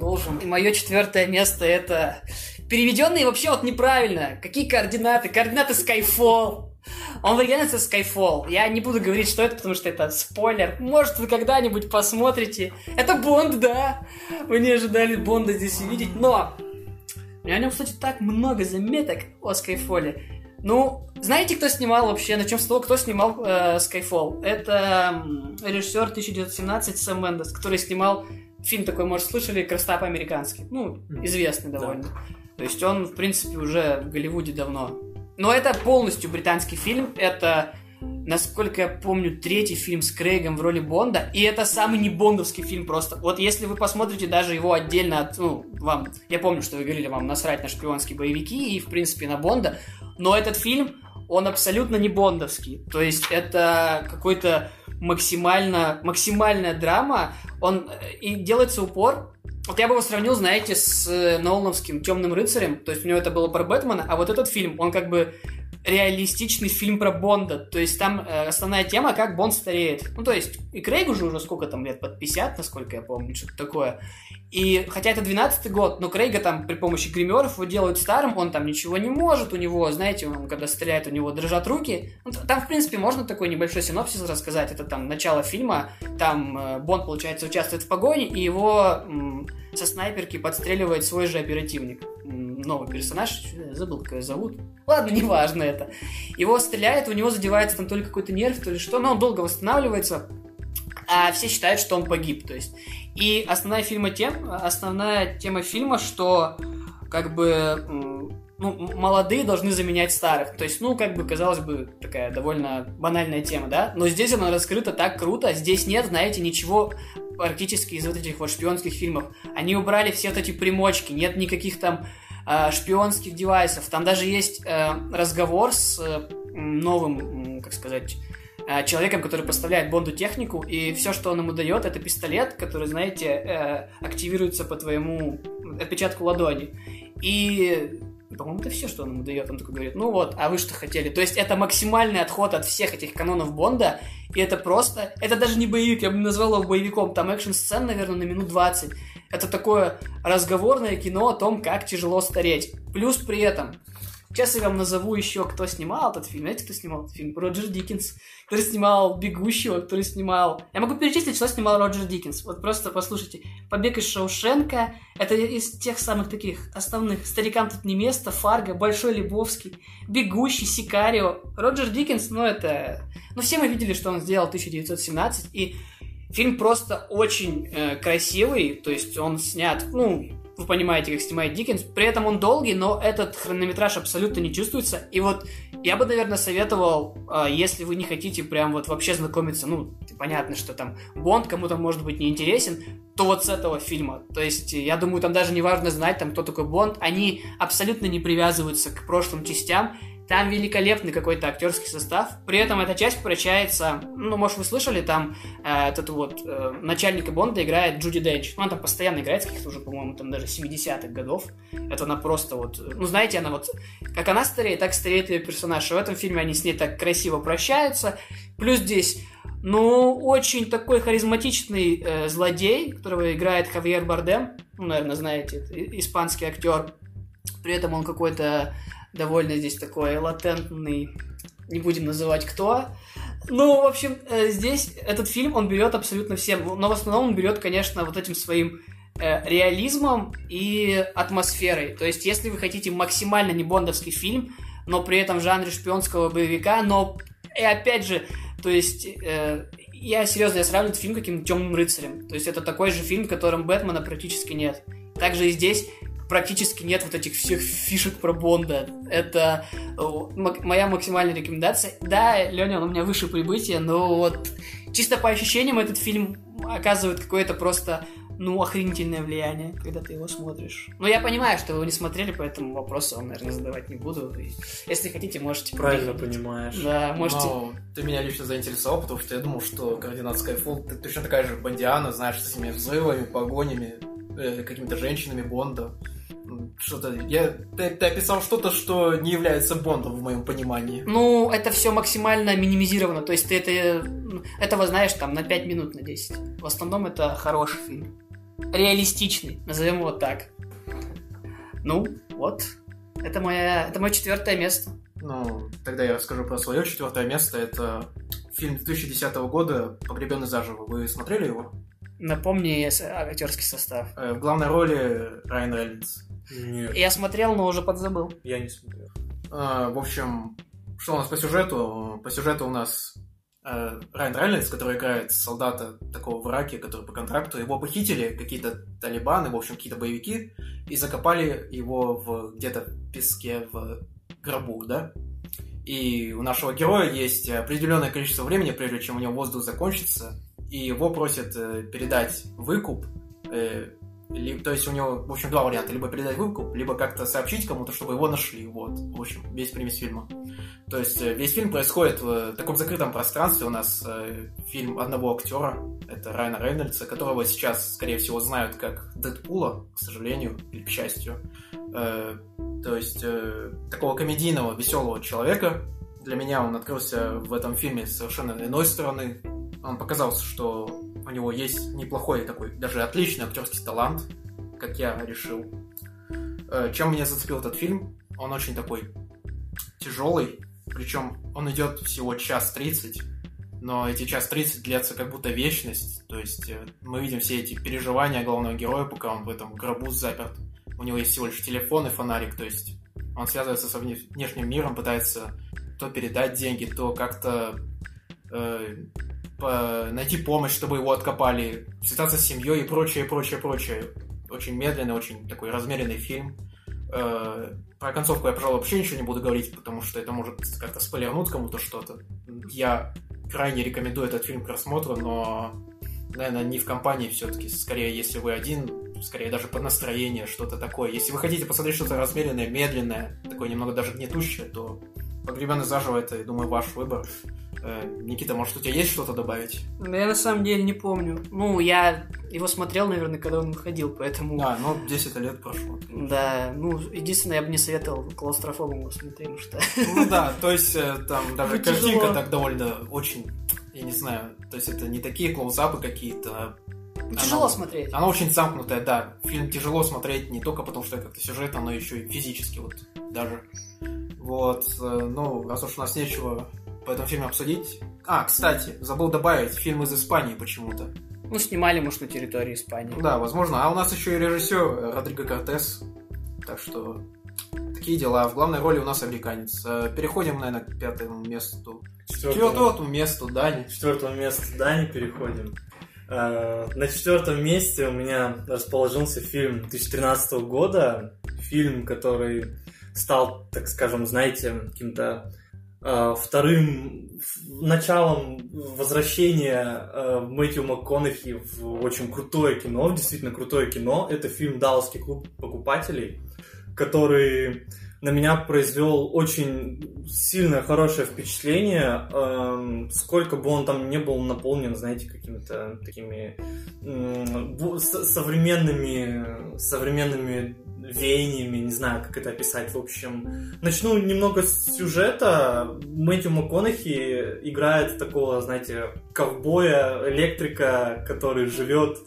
продолжим. И мое четвертое место это переведенные вообще вот неправильно. Какие координаты? Координаты Skyfall. Он в это Skyfall. Я не буду говорить, что это, потому что это спойлер. Может, вы когда-нибудь посмотрите. Это Бонд, да. Вы не ожидали Бонда здесь увидеть. Но у меня о нем, кстати, так много заметок о Skyfall. Ну, знаете, кто снимал вообще, на чем слово, кто снимал э, Skyfall? Это режиссер 1917 Сэм Мендес, который снимал фильм такой, может, слышали, «Красота по-американски». Ну, известный довольно. Да. То есть он, в принципе, уже в Голливуде давно. Но это полностью британский фильм. Это, насколько я помню, третий фильм с Крейгом в роли Бонда. И это самый не бондовский фильм просто. Вот если вы посмотрите даже его отдельно от... Ну, вам... Я помню, что вы говорили вам насрать на шпионские боевики и, в принципе, на Бонда. Но этот фильм, он абсолютно не бондовский. То есть это какой-то максимально, максимальная драма. Он... И делается упор вот я бы его сравнил, знаете, с э, Нолановским Темным рыцарем. То есть у него это было про Бэтмена, а вот этот фильм, он как бы реалистичный фильм про Бонда. То есть там э, основная тема, как Бонд стареет. Ну, то есть и Крейгу уже уже сколько там лет, под 50, насколько я помню, что-то такое. И хотя это 12-й год, но Крейга там при помощи гримеров его делают старым, он там ничего не может, у него, знаете, он когда стреляет, у него дрожат руки. Ну, там, в принципе, можно такой небольшой синопсис рассказать. Это там начало фильма, там э, Бонд, получается, участвует в погоне, и его м, со снайперки подстреливает свой же оперативник. Новый персонаж, забыл, как его зовут. Ладно, неважно это. Его стреляет, у него задевается там то ли какой-то нерв, то ли что, но он долго восстанавливается, а все считают, что он погиб, то есть. И основная, фильма тем, основная тема фильма, что как бы ну, молодые должны заменять старых. То есть, ну, как бы, казалось бы, такая довольно банальная тема, да? Но здесь она раскрыта так круто. Здесь нет, знаете, ничего практически из вот этих вот шпионских фильмов. Они убрали все вот эти примочки, нет никаких там э, шпионских девайсов. Там даже есть э, разговор с э, новым, как сказать, человеком, который поставляет Бонду технику, и все, что он ему дает, это пистолет, который, знаете, э, активируется по твоему отпечатку ладони. И по-моему, это все, что он ему дает. Он такой говорит, ну вот, а вы что хотели? То есть это максимальный отход от всех этих канонов Бонда, и это просто... Это даже не боевик, я бы назвал его боевиком. Там экшн-сцен, наверное, на минут 20. Это такое разговорное кино о том, как тяжело стареть. Плюс при этом Сейчас я вам назову еще, кто снимал этот фильм. Знаете, кто снимал этот фильм? Роджер Диккенс, который снимал «Бегущего», который снимал... Я могу перечислить, что снимал Роджер Диккенс. Вот просто послушайте. «Побег из Шоушенка» — это из тех самых таких основных. «Старикам тут не место», «Фарго», «Большой Лебовский», «Бегущий», «Сикарио». Роджер Диккенс, ну это... Ну все мы видели, что он сделал в 1917, и Фильм просто очень э, красивый, то есть он снят, ну, вы понимаете, как снимает Диккенс. При этом он долгий, но этот хронометраж абсолютно не чувствуется. И вот я бы, наверное, советовал, а, если вы не хотите прям вот вообще знакомиться, ну, понятно, что там Бонд кому-то может быть не интересен, то вот с этого фильма. То есть, я думаю, там даже не важно знать, там, кто такой Бонд. Они абсолютно не привязываются к прошлым частям. Там великолепный какой-то актерский состав. При этом эта часть прощается, ну, может, вы слышали, там э, этот вот э, начальника Бонда играет Джуди Денч. Ну, она там постоянно играет с каких-то уже, по-моему, там даже 70-х годов. Это она просто вот, ну, знаете, она вот, как она стареет, так стареет ее персонаж. И в этом фильме они с ней так красиво прощаются. Плюс здесь ну, очень такой харизматичный э, злодей, которого играет Хавьер Бардем. Ну, наверное, знаете, испанский актер. При этом он какой-то довольно здесь такой латентный, не будем называть кто. Ну, в общем, э, здесь этот фильм, он берет абсолютно всем, но в основном он берет, конечно, вот этим своим э, реализмом и атмосферой. То есть, если вы хотите максимально не бондовский фильм, но при этом в жанре шпионского боевика, но и опять же, то есть э, я серьезно, я сравниваю этот фильм каким-то темным рыцарем. То есть это такой же фильм, в котором Бэтмена практически нет. Также и здесь практически нет вот этих всех фишек про Бонда. Это моя максимальная рекомендация. Да, Леня, он у меня выше прибытия, но вот чисто по ощущениям этот фильм оказывает какое-то просто ну, охренительное влияние, когда ты его смотришь. Но я понимаю, что вы его не смотрели, поэтому вопросы вам, наверное, задавать не буду. И если хотите, можете... Правильно понимаешь. Да, можете... Но ты меня лично заинтересовал, потому что я думал, что координат Skyfall ты точно такая же бандиана, знаешь, с этими взрывами, погонями, э, какими-то женщинами Бонда что-то... Я, ты, ты описал что-то, что не является Бондом в моем понимании. Ну, это все максимально минимизировано. То есть ты это, этого знаешь там на 5 минут, на 10. В основном это хороший фильм. реалистичный, назовем его так. Ну, вот. Это, моя, это мое четвертое место. Ну, тогда я расскажу про свое четвертое место. Это фильм 2010 года «Погребенный заживо». Вы смотрели его? Напомни актерский состав. Э, В главной роли Райан Рейнольдс. Нет, Я смотрел, но уже подзабыл. я не смотрел. А, В общем, что у нас по сюжету? По сюжету у нас э, Райан Рейнольдс, который играет солдата такого в Ираке, который по контракту. Его похитили какие-то талибаны, в общем, какие-то боевики, и закопали его в где-то в песке, в гробу, да? И у нашего героя есть определенное количество времени, прежде чем у него воздух закончится, и его просят э, передать выкуп, э, ли- то есть у него, в общем, два варианта. Либо передать выкуп, либо как-то сообщить кому-то, чтобы его нашли. Вот, в общем, весь примес фильма. То есть э, весь фильм происходит в таком закрытом пространстве. У нас э, фильм одного актера, это Райана Рейнольдса, которого сейчас, скорее всего, знают как Дэдпула, к сожалению, или к счастью. Э, то есть э, такого комедийного, веселого человека. Для меня он открылся в этом фильме совершенно иной стороны. Он показался, что у него есть неплохой такой, даже отличный актерский талант, как я решил. Э, Чем меня зацепил этот фильм? Он очень такой тяжелый, причем он идет всего час тридцать, но эти час тридцать длятся как будто вечность. То есть э, мы видим все эти переживания главного героя, пока он в этом гробу заперт. У него есть всего лишь телефон и фонарик, то есть он связывается со вне- внешним миром, пытается то передать деньги, то как-то э, найти помощь, чтобы его откопали, связаться с семьей и прочее, прочее, прочее. Очень медленный, очень такой размеренный фильм. Э, Про концовку я, пожалуй, вообще ничего не буду говорить, потому что это может как-то спойлернуть кому-то что-то. Я крайне рекомендую этот фильм к просмотру, но, наверное, не в компании все-таки. Скорее, если вы один, скорее даже под настроение, что-то такое. Если вы хотите посмотреть что-то размеренное, медленное, такое немного даже гнетущее, то «Погребенный заживо» — это, я думаю, ваш выбор. Э, Никита, может, у тебя есть что-то добавить? Но Я на самом деле не помню. Ну, я его смотрел, наверное, когда он выходил, поэтому... Да, ну, 10 лет прошло. Да, ну, единственное, я бы не советовал клаустрофобам его смотреть, потому что... Ну да, то есть э, там даже Ну, тяжело. картинка так довольно очень, я не знаю, то есть это не такие клоузапы какие-то. а Тяжело она- смотреть. Она очень замкнутая, да. Фильм тяжело смотреть не только потому, что как-то сюжет, но еще и физически вот даже. Вот, э, ну, раз уж у нас нечего по этому фильму обсудить. А, кстати, забыл добавить, фильм из Испании почему-то. Ну, снимали, может, на территории Испании. Да, возможно. А у нас еще и режиссер Родриго Кортес. Так что такие дела. В главной роли у нас американец. Э, Переходим, наверное, к пятому месту. Четвертое, Четвертому месту, Дани. четвертого места Дани переходим. Э, На четвертом месте у меня расположился фильм 2013 года. Фильм, который стал, так скажем, знаете, каким-то э, вторым началом возвращения э, Мэтью МакКонахи в очень крутое кино, в действительно крутое кино. Это фильм «Далласский клуб покупателей», который на меня произвел очень сильное, хорошее впечатление. Эм, сколько бы он там не был наполнен, знаете, какими-то такими с- современными, современными веяниями, не знаю, как это описать. В общем, начну немного с сюжета. Мэтью МакКонахи играет такого, знаете, ковбоя, электрика, который живет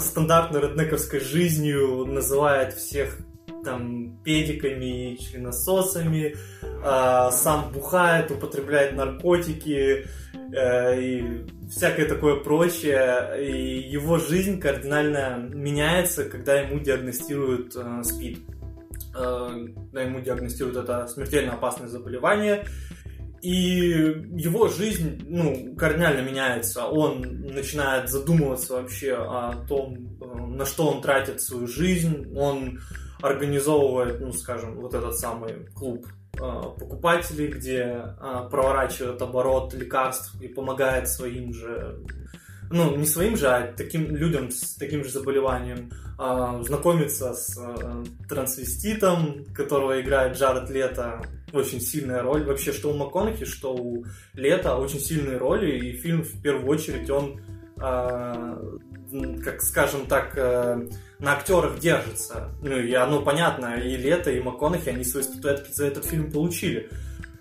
стандартной реднековской жизнью, называет всех там педиками членососами, а, сам бухает, употребляет наркотики э, и всякое такое прочее. И его жизнь кардинально меняется, когда ему диагностируют э, СПИД. Э, когда ему диагностируют это смертельно опасное заболевание. И его жизнь, ну, кардинально меняется. Он начинает задумываться вообще о том, э, на что он тратит свою жизнь. Он организовывает, ну, скажем, вот этот самый клуб э, покупателей, где э, проворачивает оборот лекарств и помогает своим же, ну, не своим же, а таким людям с таким же заболеванием э, знакомиться с э, трансвеститом, которого играет Джаред Лето. Очень сильная роль. Вообще, что у МакКонахи, что у Лето очень сильные роли, и фильм в первую очередь он э, как скажем так, э, на актерах держится. Ну, и оно понятно, и Лето, и МакКонахи, они свои статуэтки за этот фильм получили.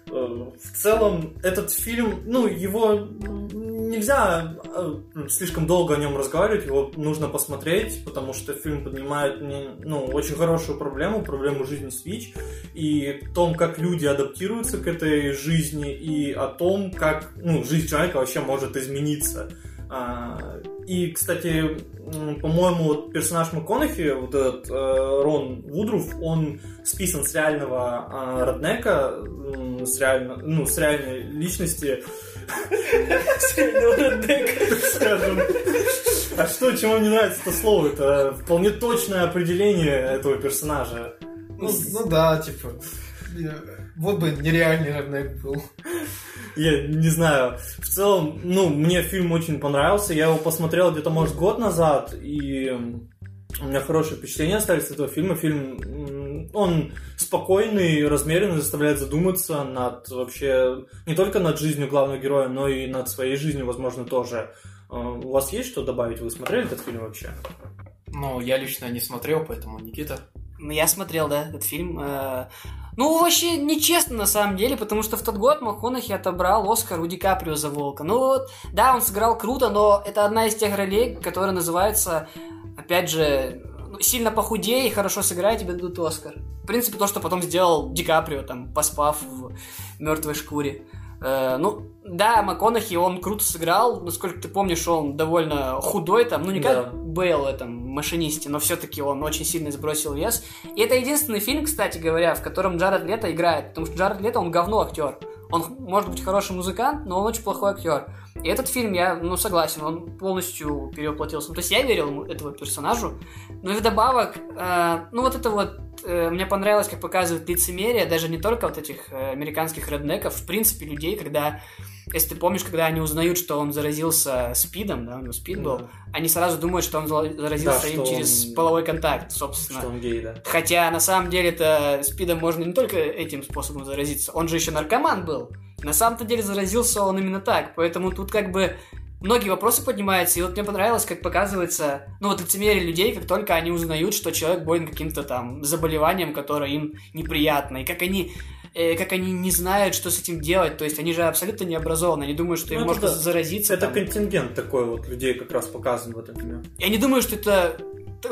Э, В целом, этот фильм, ну, его нельзя э, слишком долго о нем разговаривать, его нужно посмотреть, потому что фильм поднимает ну, очень хорошую проблему, проблему жизни Switch, и о том, как люди адаптируются к этой жизни, и о том, как ну, жизнь человека вообще может измениться. А, и, кстати, по-моему, вот персонаж МакКонахи, вот этот э, Рон Вудруф, он списан с реального э, Роднека, с, реально, ну, с реальной личности. С реального Роднека, скажем. А что, чем вам не нравится это слово? Это вполне точное определение этого персонажа. Ну, ну да, типа, вот бы нереальный Роднек был. Я не знаю. В целом, ну, мне фильм очень понравился. Я его посмотрел где-то, может, год назад, и у меня хорошие впечатления остались от этого фильма. Фильм, он спокойный, размеренный, заставляет задуматься над вообще, не только над жизнью главного героя, но и над своей жизнью, возможно, тоже. А, у вас есть что добавить? Вы смотрели этот фильм вообще? Ну, я лично не смотрел, поэтому Никита. Ну, я смотрел, да, этот фильм. Ну, вообще нечестно на самом деле, потому что в тот год МакКонахи отобрал Оскар у Ди Каприо за Волка. Ну вот, да, он сыграл круто, но это одна из тех ролей, которая называется, опять же, ну, сильно похудей и хорошо сыграй, тебе дадут Оскар. В принципе, то, что потом сделал Ди Каприо, там, поспав в мертвой шкуре. Э, ну, да, МакКонахи, он круто сыграл. Насколько ты помнишь, он довольно худой там. Ну, не как да. Бейл в этом машинисте, но все-таки он очень сильно сбросил вес. И это единственный фильм, кстати говоря, в котором Джаред Лето играет. Потому что Джаред Лето, он говно актер. Он может быть хороший музыкант, но он очень плохой актер. И этот фильм, я, ну, согласен, он полностью перевоплотился. Ну, то есть я верил этому персонажу, но и вдобавок, э, ну, вот это вот, э, мне понравилось, как показывает лицемерие, даже не только вот этих э, американских реднеков, в принципе, людей, когда если ты помнишь, когда они узнают, что он заразился спидом, да, у него спид был, да. они сразу думают, что он заразился да, им через он... половой контакт, собственно. Что он гей, да. Хотя на самом деле это спидом можно не только этим способом заразиться, он же еще наркоман был. На самом-то деле заразился он именно так, поэтому тут как бы многие вопросы поднимаются, и вот мне понравилось, как показывается, ну вот лицемерие людей, как только они узнают, что человек болен каким-то там заболеванием, которое им неприятно, и как они э, как они не знают, что с этим делать. То есть они же абсолютно не образованы. Они думают, что им ну, можно да. заразиться. Это там. контингент такой вот людей как раз показан в этом фильме. Я не думаю, что это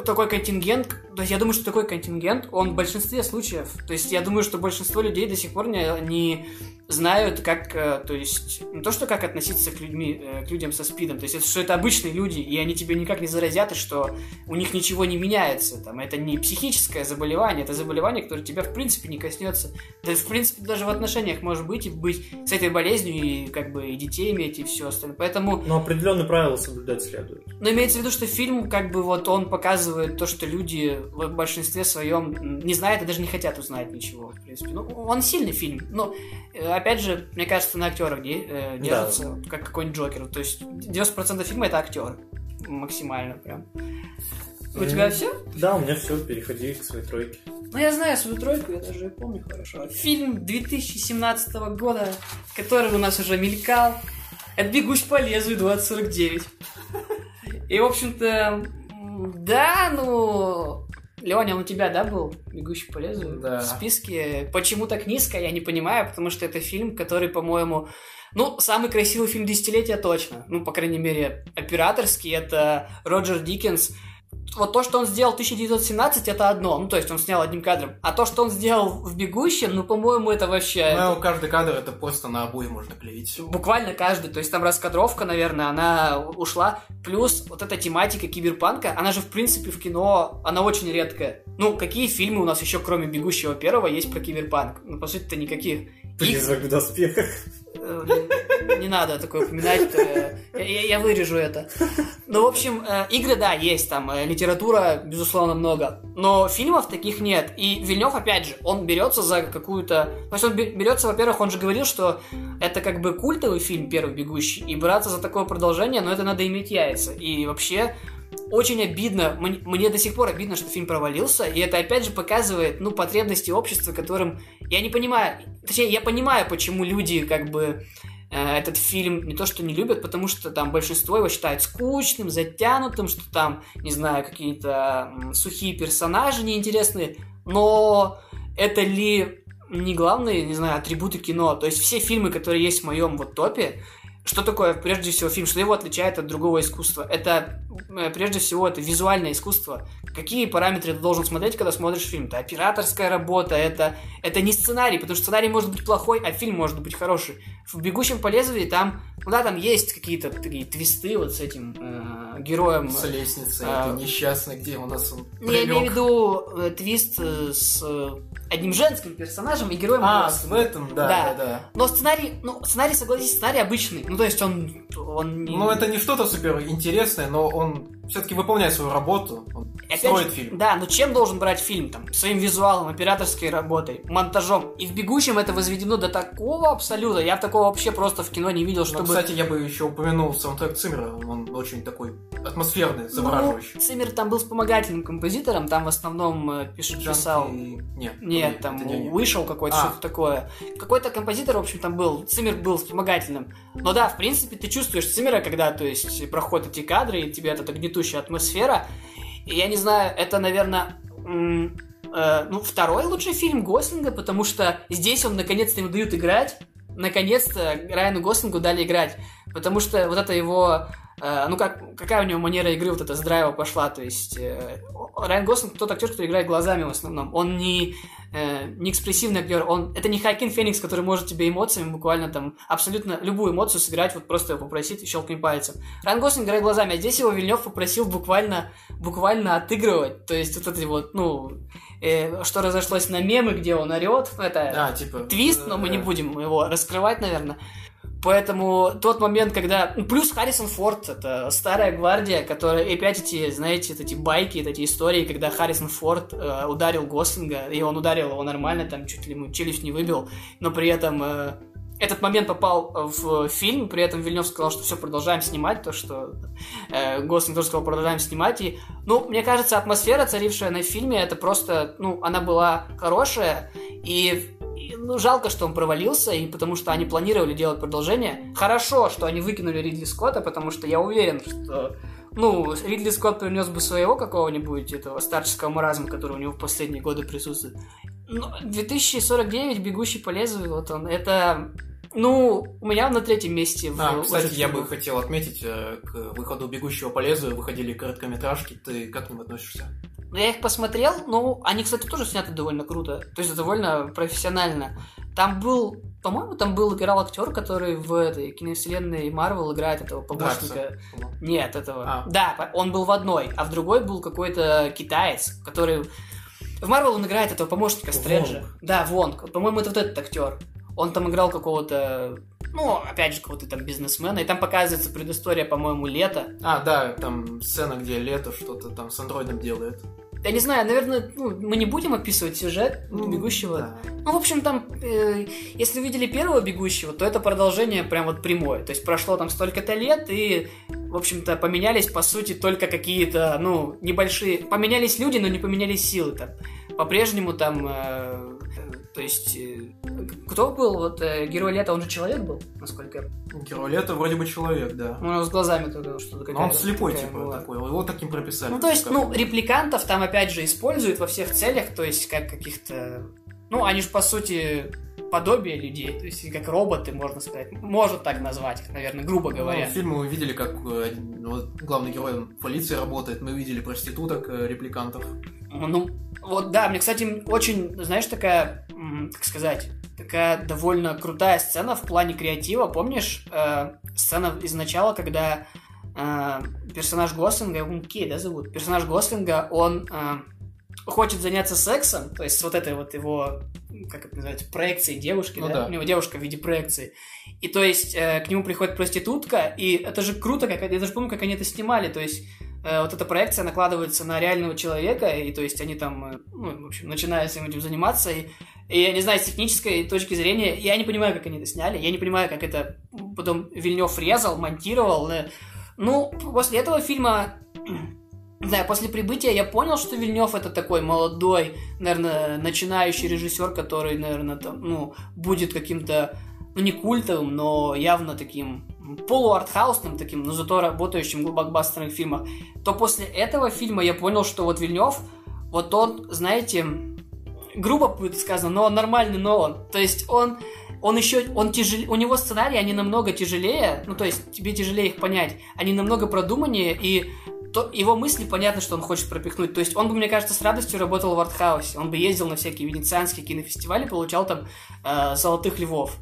такой контингент, то есть я думаю, что такой контингент, он в большинстве случаев, то есть я думаю, что большинство людей до сих пор не, не знают, как, э, то есть, не то, что как относиться к, людьми, э, к людям со спидом, то есть, это, что это обычные люди, и они тебе никак не заразят, и что у них ничего не меняется, там, это не психическое заболевание, это заболевание, которое тебя, в принципе, не коснется, да, в принципе, даже в отношениях может быть, и быть с этой болезнью, и, как бы, и детей иметь, и все остальное, поэтому... Но определенные правила соблюдать следует. Но имеется в виду, что фильм, как бы, вот, он показывает то, что люди в большинстве своем не знают и даже не хотят узнать ничего, в принципе. Ну, он сильный фильм, но э, опять же, мне кажется, на актерах э, держится, да. как какой-нибудь Джокер. То есть 90% фильма это актер. Максимально прям. У mm. тебя все? Да, у меня все, переходи к своей тройке. Ну, я знаю свою тройку, я даже помню хорошо. Фильм 2017 года, который у нас уже мелькал. Это «Бегущ по лезвию 2049». И, в общем-то, да, ну, Леоня, он у тебя, да, был «Бегущий по лезвию»? Да. В списке. Почему так низко, я не понимаю, потому что это фильм, который, по-моему, ну, самый красивый фильм десятилетия точно. Ну, по крайней мере, операторский. Это Роджер Диккенс вот то, что он сделал в 1917, это одно. Ну, то есть он снял одним кадром. А то, что он сделал в «Бегущем», ну, по-моему, это вообще... Ну, каждый кадр это просто на обои можно клеить. Буквально каждый. То есть там раскадровка, наверное, она ушла. Плюс вот эта тематика киберпанка, она же, в принципе, в кино, она очень редкая. Ну, какие фильмы у нас еще, кроме «Бегущего первого», есть про киберпанк? Ну, по сути-то никаких. Призрак в доспехах. Э, не надо такое упоминать, я, вырежу это. Ну, в общем, э, игры, да, есть там, э, литература, безусловно, много, но фильмов таких нет. И Вильнев, опять же, он берется за какую-то... То есть он берется, во-первых, он же говорил, что это как бы культовый фильм «Первый бегущий», и браться за такое продолжение, но это надо иметь яйца. И вообще, очень обидно, мне до сих пор обидно, что фильм провалился, и это опять же показывает, ну, потребности общества, которым я не понимаю, точнее, я понимаю, почему люди как бы э, этот фильм не то что не любят, потому что там большинство его считает скучным, затянутым, что там, не знаю, какие-то сухие персонажи неинтересные, но это ли не главные, не знаю, атрибуты кино? То есть все фильмы, которые есть в моем вот топе, что такое, прежде всего, фильм? Что его отличает от другого искусства? Это, э, прежде всего, это визуальное искусство. Какие параметры ты должен смотреть, когда смотришь фильм? Это операторская работа, это, это не сценарий, потому что сценарий может быть плохой, а фильм может быть хороший. В «Бегущем по лезвию» там, ну да, там есть какие-то такие твисты вот с этим э, героем. С лестницей, а, это несчастный, где у нас он Я имею в виду э, твист э, с одним женским персонажем и героем. А, в этом, да, да, да, да. Но сценарий, ну, сценарий, согласись, сценарий обычный. Ну, то есть он... он. Ну, это не что-то супер интересное, но он все-таки выполняет свою работу, он Опять строит же, фильм. Да, но чем должен брать фильм? Там, своим визуалом, операторской работой, монтажом. И в «Бегущем» это возведено до такого абсолюта. Я такого вообще просто в кино не видел, ну, чтобы... Но, кстати, я бы еще упомянул саундтрек Циммера. Он очень такой атмосферный, завораживающий. Ну, Циммер там был вспомогательным композитором, там в основном э, пишет, писал... Нет, Нет, там не, вышел какой-то, а. что-то такое. Какой-то композитор, в общем, там был. Циммер был вспомогательным. Но да, в принципе, ты чувствуешь Циммера, когда, то есть, проходят эти кадры, и тебе эта гнетущая атмосфера. И я не знаю, это, наверное, э, ну, второй лучший фильм Гослинга, потому что здесь он наконец-то ему дают играть. Наконец-то Райану Гослингу дали играть. Потому что вот это его Э, ну, как, какая у него манера игры вот эта с драйва пошла, то есть э, Райан Гослинг тот актер, который играет глазами в основном, он не, э, не экспрессивный актер, он, это не Хайкин Феникс, который может тебе эмоциями буквально там абсолютно любую эмоцию сыграть, вот просто попросить и щелкнем пальцем. Райан Гослинг играет глазами, а здесь его Вильнев попросил буквально, буквально отыгрывать, то есть вот эти вот, ну, э, что разошлось на мемы, где он орет, это а, типа, твист, но мы не будем его раскрывать, наверное. Поэтому тот момент, когда... Ну, плюс Харрисон Форд, это старая гвардия, которая... И опять эти, знаете, эти байки, эти истории, когда Харрисон Форд э, ударил Гослинга, и он ударил его нормально, там чуть ли ему челюсть не выбил, но при этом... Э, этот момент попал в фильм, при этом Вильнев сказал, что все, продолжаем снимать, то, что э, Гослинг тоже сказал, продолжаем снимать, и, ну, мне кажется, атмосфера, царившая на фильме, это просто, ну, она была хорошая, и ну, жалко, что он провалился, и потому что они планировали делать продолжение. Хорошо, что они выкинули Ридли Скотта, потому что я уверен, что ну, Ридли Скотт принес бы своего какого-нибудь этого старческого маразма, который у него в последние годы присутствует. Ну, 2049, «Бегущий по лезвию», вот он, это... Ну, у меня на третьем месте. В а, кстати, я бы хотел отметить, э, к выходу «Бегущего по лезвию» выходили короткометражки. Ты как к ним относишься? Я их посмотрел, ну, они, кстати, тоже сняты довольно круто. То есть довольно профессионально. Там был, по-моему, там был играл актер, который в этой киновселенной Марвел играет этого помощника. Да, Нет, этого. А. Да, он был в одной, а в другой был какой-то китаец, который. В Марвел он играет этого помощника Стрэнджа. Да, Вонг. По-моему, это вот этот актер. Он там играл какого-то ну, опять же, какого-то там бизнесмена, и там показывается предыстория, по-моему, лета. А, да, там сцена, где лето что-то там с андроидом делает. Я не знаю, наверное, ну, мы не будем описывать сюжет ну, бегущего. Да. Ну, в общем, там, э, если видели первого бегущего, то это продолжение прям вот прямое. То есть прошло там столько-то лет, и, в общем-то, поменялись, по сути, только какие-то, ну, небольшие... Поменялись люди, но не поменялись силы там. По-прежнему там э, то есть, э, кто был? Вот э, герой лета, он же человек был, насколько я Герой лета вроде бы человек, да. Ну, с глазами только что-то Но он слепой, типа, была. такой. Его таким прописали. Ну, то есть, ну, репликантов там, опять же, используют во всех целях, то есть, как каких-то... Ну, они же, по сути, подобие людей, то есть как роботы, можно сказать. Можно так назвать их, наверное, грубо ну, говоря. Ну, фильмы мы видели, как э, вот, главный герой в полиции работает, мы видели проституток, репликантов. Ну, вот да, мне, кстати, очень, знаешь, такая, как сказать, такая довольно крутая сцена в плане креатива. Помнишь э, сцена из начала, когда э, персонаж Гослинга, он Кей, да, зовут? Персонаж Гослинга, он э, хочет заняться сексом, то есть вот этой вот его, как это называется, проекцией девушки, ну, да? да? У него девушка в виде проекции. И то есть э, к нему приходит проститутка, и это же круто, как я даже помню, как они это снимали, то есть Э, вот эта проекция накладывается на реального человека, и то есть они там, э, ну, в общем, начинают этим заниматься, и, и не знаю, с технической точки зрения, я не понимаю, как они это сняли, я не понимаю, как это потом Вильнев резал, монтировал. Ну, после этого фильма, не знаю, после прибытия я понял, что Вильнев это такой молодой, наверное, начинающий режиссер, который, наверное, там, ну, будет каким-то, ну, не культовым, но явно таким полуартхаусным таким, но зато работающим в блокбастерных фильмах, то после этого фильма я понял, что вот Вильнев, вот он, знаете, грубо будет сказано, но он нормальный Нолан. То есть он, он еще, он тяжел, у него сценарии, они намного тяжелее, ну, то есть тебе тяжелее их понять, они намного продуманнее, и то, его мысли понятно, что он хочет пропихнуть. То есть он бы, мне кажется, с радостью работал в артхаусе. Он бы ездил на всякие венецианские кинофестивали, получал там э, золотых львов.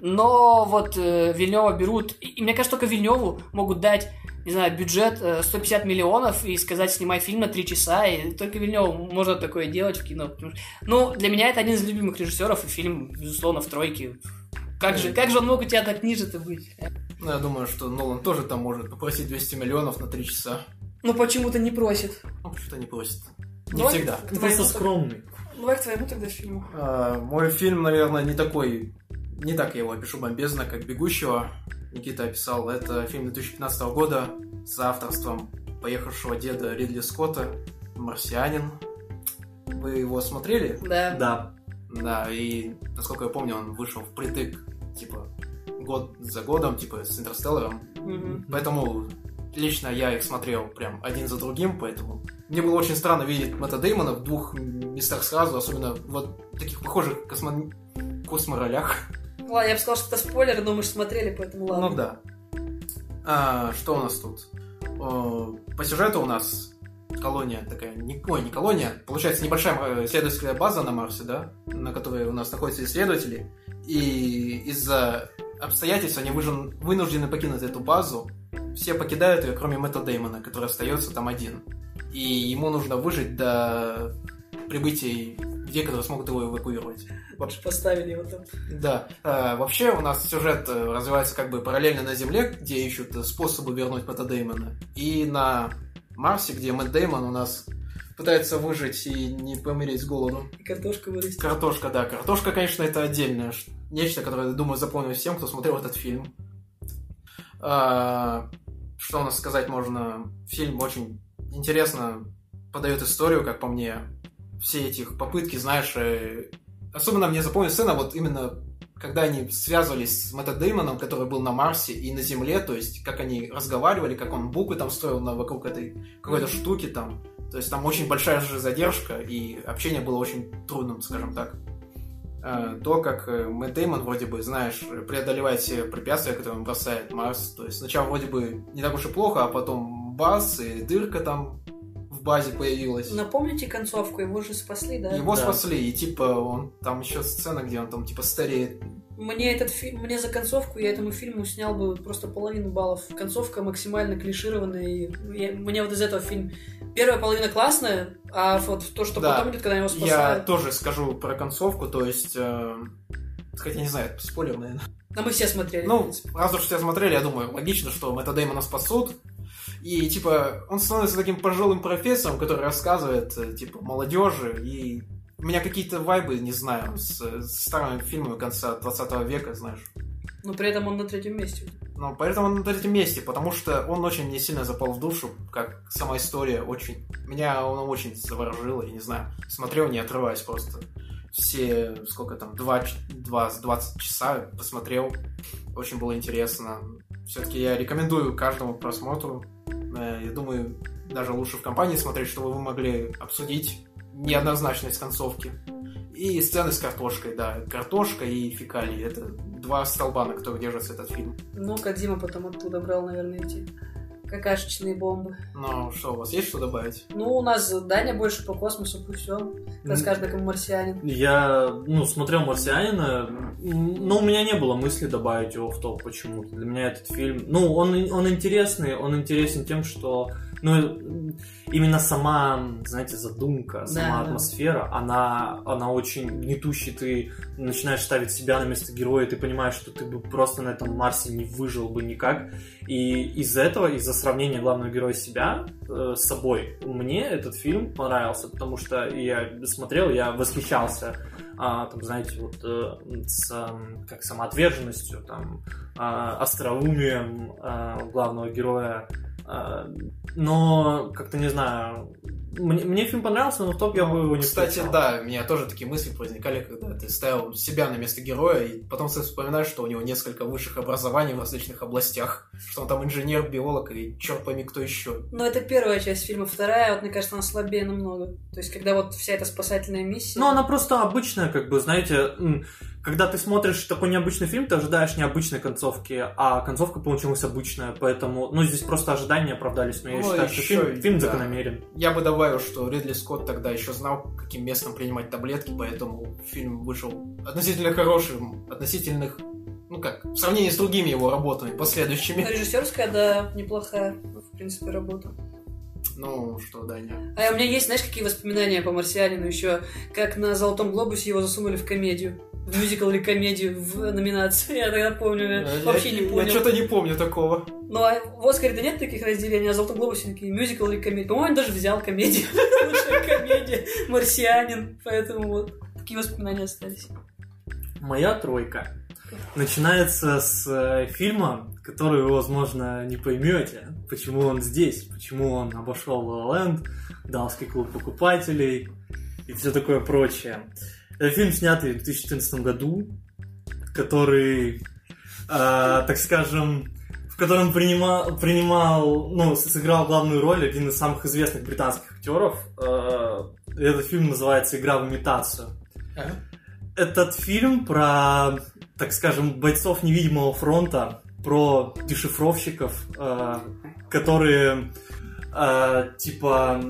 Но вот э, Вильнева берут, и, и мне кажется, только Вильневу могут дать, не знаю, бюджет э, 150 миллионов и сказать, снимай фильм на 3 часа, и только Вильневу можно такое делать в кино. Ну, для меня это один из любимых режиссеров, и фильм, безусловно, в тройке. Как же, как же он мог у тебя так ниже-то быть? Ну, я думаю, что Нолан тоже там может попросить 200 миллионов на 3 часа. Ну, почему-то не просит. Ну, что не просит. Не Давай- всегда. Ты просто скромный. Давай к твоему тогда фильму. А, мой фильм, наверное, не такой... Не так я его опишу бомбезно, как «Бегущего». Никита описал. Это фильм 2015 года с авторством поехавшего деда Ридли Скотта «Марсианин». Вы его смотрели? Да. Да. Да, и, насколько я помню, он вышел впритык, типа, год за годом, типа, с «Интерстелларом». Мгм. Поэтому лично я их смотрел прям один за другим, поэтому мне было очень странно видеть Мэтта Деймона в двух местах сразу, особенно вот таких похожих космо... косморолях. Ладно, я бы сказал, что это спойлер, но мы же смотрели, поэтому ладно. Ну да. А, что у нас тут? О, По сюжету у нас колония такая, не, ой, не колония, получается небольшая э, исследовательская база на Марсе, да, на которой у нас находятся исследователи, и из-за обстоятельств они выжен- вынуждены покинуть эту базу, все покидают ее, кроме Мэтта Деймона, который остается там один. И ему нужно выжить до прибытия людей, которые смогут его эвакуировать. Вот же поставили его там. Да. Э, вообще у нас сюжет э, развивается как бы параллельно на Земле, где ищут э, способы вернуть Мэтта Деймона, и на Марсе, где Мэтт Деймон у нас пытается выжить и не помереть с голоду. И картошка вырастет. Картошка, да. Картошка, конечно, это отдельное нечто, которое, думаю, запомнилось всем, кто смотрел этот фильм. А, Что у нас сказать можно? Фильм очень интересно подает историю, как по мне. Все эти их попытки, знаешь, э, особенно мне запомнилась сцена, вот именно когда они связывались с Мэтта Деймоном, который был на Марсе и на Земле, то есть как они разговаривали, как он буквы там строил на, вокруг этой какой-то штуки там. То есть там очень большая же задержка, и общение было очень трудным, скажем так. Э, То, как э, Мэтт Деймон вроде бы, знаешь, преодолевает все препятствия, которые он бросает Марс. То есть сначала вроде бы не так уж и плохо, а потом бас, и дырка там в базе появилась. Напомните концовку, его же спасли, да? Его Да. спасли, и типа он там еще сцена, где он там типа стареет. Мне этот фильм, мне за концовку я этому фильму снял бы просто половину баллов. Концовка максимально клишированная, и я- мне вот из этого фильм... Первая половина классная, а вот то, что Да. потом идет, когда его Я спасают... тоже скажу про концовку, то есть, э, хотя не знаю, это спойлер, наверное. А мы все смотрели. Ну, раз уж все смотрели, я думаю, логично, что Мэтта Дэймона спасут. И, типа, он становится таким пожилым профессором, который рассказывает, э, типа, молодежи. И у меня какие-то вайбы, не знаю, с, с старыми фильмами конца 20 века, знаешь. Но при этом он на третьем месте. Но поэтому он на третьем месте, потому что он очень мне сильно запал в душу, как сама история очень... Меня он очень заворожил, я не знаю, смотрел не отрываясь просто. Все, сколько там, два, ч- два, 20 часа посмотрел, очень было интересно. Все-таки я рекомендую каждому просмотру. Э, Я думаю, даже лучше в компании смотреть, чтобы вы могли обсудить неоднозначность концовки. И сцены с картошкой, да. Картошка и фекалии. Это два столба, на которых держится этот фильм. Ну, Кадзима потом оттуда брал, наверное, эти какашечные бомбы. Ну, что, у вас есть что добавить? Ну, у нас Даня больше по космосу, пусть все. Расскажет, как марсианин. Я, ну, смотрел «Марсианина», но у меня не было мысли добавить его в топ почему-то. Для меня этот фильм... Ну, он, он интересный, он интересен тем, что... Ну, именно сама, знаете, задумка, сама Да, да. атмосфера, она, она очень гнетущая. Ты начинаешь ставить себя на место героя, ты понимаешь, что ты бы просто на этом Марсе не выжил бы никак. И из-за этого, из-за сравнения главного героя себя э, с собой, мне этот фильм понравился, потому что я смотрел, я восхищался, а, там, знаете, вот э, с эм, как самоотверженностью, там, а, остроумием а, главного героя. А, но как-то не знаю. Мне, мне фильм понравился, но в топ я бы его не Кстати, включал. да, у меня тоже такие мысли возникали, когда ты ставил себя на место героя, и потом ты вспоминаешь, что у него несколько высших образований в различных областях, что он там инженер, биолог и черт пойми кто еще. Но это первая часть фильма. Вторая, вот, мне кажется, она слабее намного. То есть, когда вот вся эта спасательная миссия... Ну, она просто обычная, как бы, знаете, когда ты смотришь такой необычный фильм, ты ожидаешь необычной концовки, а концовка получилась обычная, поэтому, ну, здесь просто ожидания оправдались, но я Ну, считаю, что еще фильм, фильм да. закономерен. Я бы добавил, что Ридли Скотт тогда еще знал, каким местом принимать таблетки, поэтому фильм вышел относительно хорошим, относительных, ну как, в сравнении с другими его работами последующими. Режиссерская, да, неплохая, в принципе, работа. Ну, что, Даня. А у меня есть, знаешь, какие воспоминания по «Марсианину» еще? Как на «Золотом глобусе» его засунули в комедию. Мюзикл или комедию в номинацию. Я тогда помню, я Я- вообще не я, понял. что-то не помню такого. Ну, а в «Оскаре»-то нет таких разделений, а в «Золотом глобусе» такие мюзикл или комедия. По-моему, он даже взял комедию. Лучшая комедия. «Марсианин». Поэтому вот такие воспоминания остались. Моя тройка начинается с э, фильма, который вы, возможно, не поймете, почему он здесь, почему он обошел La La Land, Далский клуб покупателей и все такое прочее. Это фильм, снятый в 2014 году, который, э, так скажем, в котором принимал, принимал, ну, сыграл главную роль один из самых известных британских актеров. Э, Этот фильм называется «Игра в имитацию». Этот фильм про, так скажем, бойцов невидимого фронта, про дешифровщиков, э, которые, э, типа,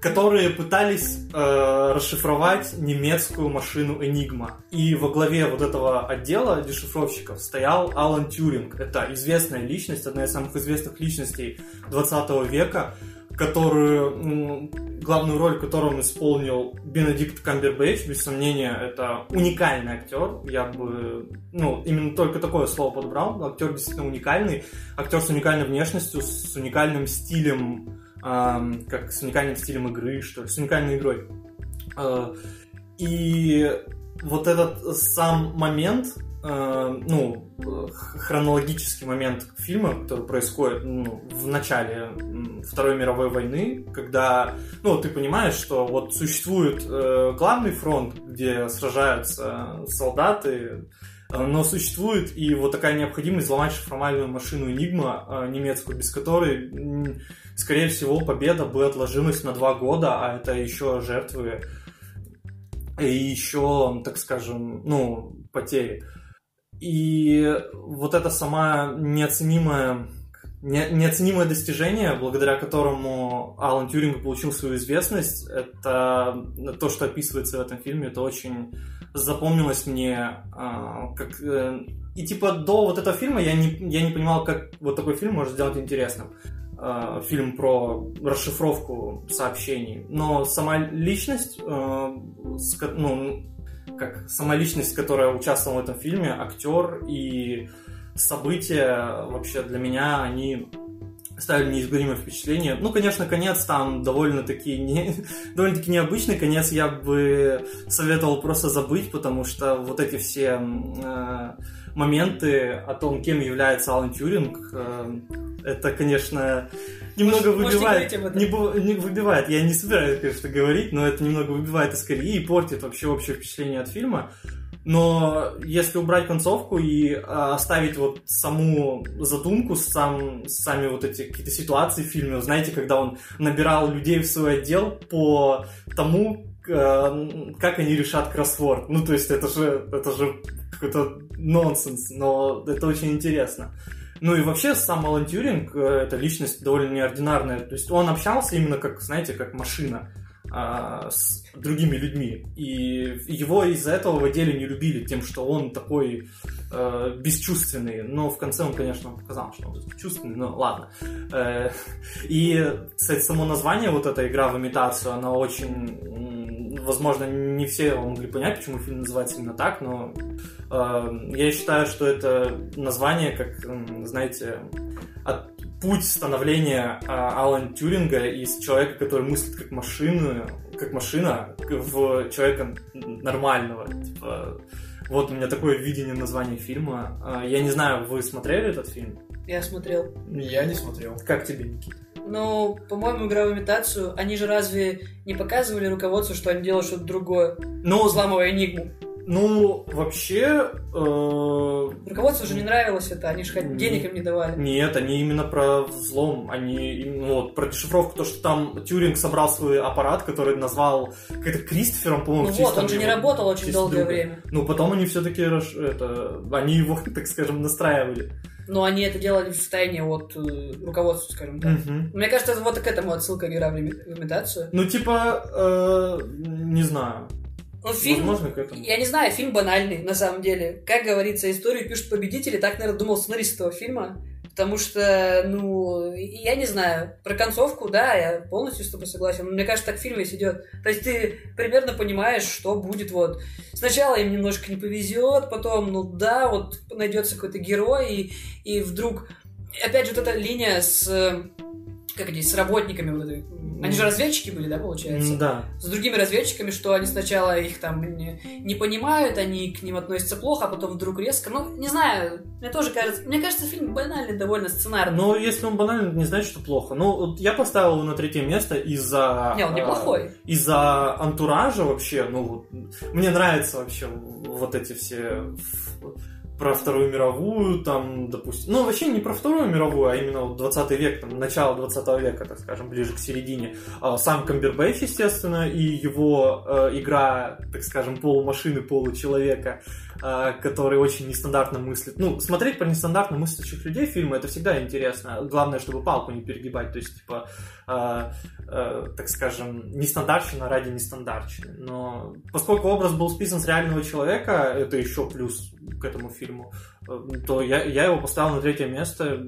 которые пытались э, расшифровать немецкую машину Enigma. И во главе вот этого отдела дешифровщиков стоял Алан Тюринг. Это известная личность, одна из самых известных личностей 20 века, которую, главную роль которого исполнил Бенедикт Камбербэтч, без сомнения, это уникальный актер. Я бы, ну, именно только такое слово подобрал. Актер действительно уникальный. Актер с уникальной внешностью, с уникальным стилем, ам, как с уникальным стилем игры, что ли, с уникальной игрой. А, И вот этот сам момент, э, ну, э, хронологический момент фильма, который происходит ну, в начале Второй мировой войны, когда, ну, ты понимаешь, что вот существует э, главный фронт, где сражаются солдаты, э, но существует и вот такая необходимость взломать шифровальную машину Enigma э, немецкую, без которой, скорее всего, победа бы отложилась на два года, а это еще жертвы и еще, так скажем, ну, потери. И вот это сама неоценимая не- неоценимое достижение, благодаря которому Алан Тюринг получил свою известность, это то, что описывается в этом фильме, это очень запомнилось мне а, как... э, И типа до вот этого фильма я не, я не понимал, как вот такой фильм может сделать интересным. А, Фильм про расшифровку сообщений. Но сама личность, э, с ну, как сама личность, которая участвовала в этом фильме, актер и события вообще для меня, они оставили неизгладимое впечатление. Ну, конечно, конец там довольно-таки не, довольно-таки необычный. Конец я бы советовал просто забыть, потому что вот эти все э, моменты о том, кем является Алан Тюринг, э, это, конечно, немного можете выбивает, не, не выбивает. Я не собираюсь, конечно, говорить, но это немного выбивает из колеи и портит вообще общее впечатление от фильма. Но если убрать концовку и а, оставить вот саму задумку, сам, сами вот эти какие-то ситуации в фильме, знаете, когда он набирал людей в свой отдел по тому, э, как они решат кроссворд. Ну, то есть это же, это же какой-то нонсенс, но это очень интересно. Ну и вообще сам Алан Тьюринг, э, это личность довольно неординарная. То есть он общался именно как, знаете, как машина а, с другими людьми. И его из-за этого в отделе не любили тем, что он такой э, бесчувственный. Но в конце он, конечно, показал, что он бесчувственный, но ладно. Э, и, кстати, само название вот эта игра в имитацию, она очень... Возможно, не все могли понять, почему фильм называется именно так, но э, я считаю, что это название, как, знаете, от путь становления а, Алана Тюринга из человека, который мыслит как машину, как машина, в человека нормального. Типа, вот у меня такое видение названия фильма. А, Я не знаю, вы смотрели этот фильм? Я смотрел. Я не смотрел. Как тебе, Никита? Ну, по-моему, игра в имитацию, они же разве не показывали руководству, что они делают что-то другое, Ну, взламывая Энигму? Ну, вообще... э, Руководству уже не нравилось это, они же денег им не давали. Нет, они именно про взлом, они ну, вот, про дешифровку, то, что там Тюринг собрал свой аппарат, который назвал как-то Кристофером, по-моему, Ну в честь вот, он же не работал очень долгое друга. время. Ну, потом они все-таки, это, они его, так скажем, настраивали. Но они это делали в тайне от э, руководства, скажем так. Мгм. Мне кажется, вот к этому отсылка игра в имитацию. Ну, типа, э, не знаю. Ну, фильм, Возможно, к этому. я не знаю, фильм банальный, на самом деле. Как говорится, историю пишут победители, так, наверное, думал сценарист этого фильма. Потому что, ну, я не знаю, про концовку, да, я полностью с тобой согласен. Но мне кажется, так фильм весь идет. То есть ты примерно понимаешь, что будет вот. Сначала им немножко не повезет, потом, ну да, вот найдется какой-то герой, и, и вдруг... Опять же, вот эта линия с... э, Как они, с работниками вот этой. Они же разведчики были, да, получается? Да. с другими разведчиками, что они сначала их там не, не понимают, они к ним относятся плохо, а потом вдруг резко. Ну, не знаю, мне тоже кажется. Мне кажется, фильм банальный довольно сценарный. Но если он банальный, не значит, что плохо. Ну, вот я поставил его на третье место из-за... Не, он э, неплохой. Из-за антуража вообще, ну, вот, мне нравятся вообще вот эти все про Вторую мировую, там, допустим. Ну, вообще не про Вторую мировую, а именно вот 20 век, там, начало 20 века, так скажем, ближе к середине. А, Сам Камбербэтч, естественно, и его э, игра, так скажем, полумашины, получеловека, э, который очень нестандартно мыслит. Ну, смотреть про нестандартно мыслящих людей фильмы, это всегда интересно. Главное, чтобы палку не перегибать, то есть, типа, э, э, так скажем, нестандартщина ради нестандартщины. Но поскольку образ был списан с реального человека, это еще плюс к этому фильму, э, то я, я его поставил на третье место.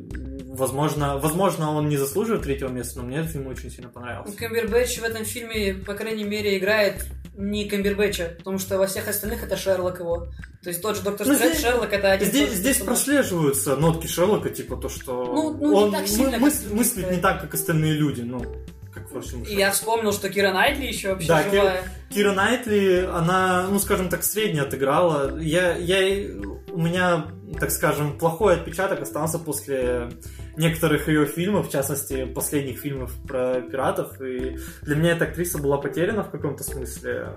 Возможно, возможно, он не заслуживает третьего места, но мне этот фильм очень сильно понравился. Камбербэтч в этом фильме, по крайней мере, играет не Камбербэтча, потому что во всех остальных это Шерлок его. То есть тот же Доктор Ну, Стрэндж, Шерлок это один Здесь, здесь персонаж. прослеживаются нотки Шерлока, типа то, что Ну, ну, не он так сильно, мы- мыслит не так, как остальные люди, ну, всем И я вспомнил, что Кира Найтли еще вообще Да, Кира- живая. Кира Найтли, она, ну, скажем так, средне отыграла. Я, я, у меня, так скажем, плохой отпечаток остался после некоторых ее фильмов, в частности, последних фильмов про пиратов. И для меня эта актриса была потеряна в каком-то смысле.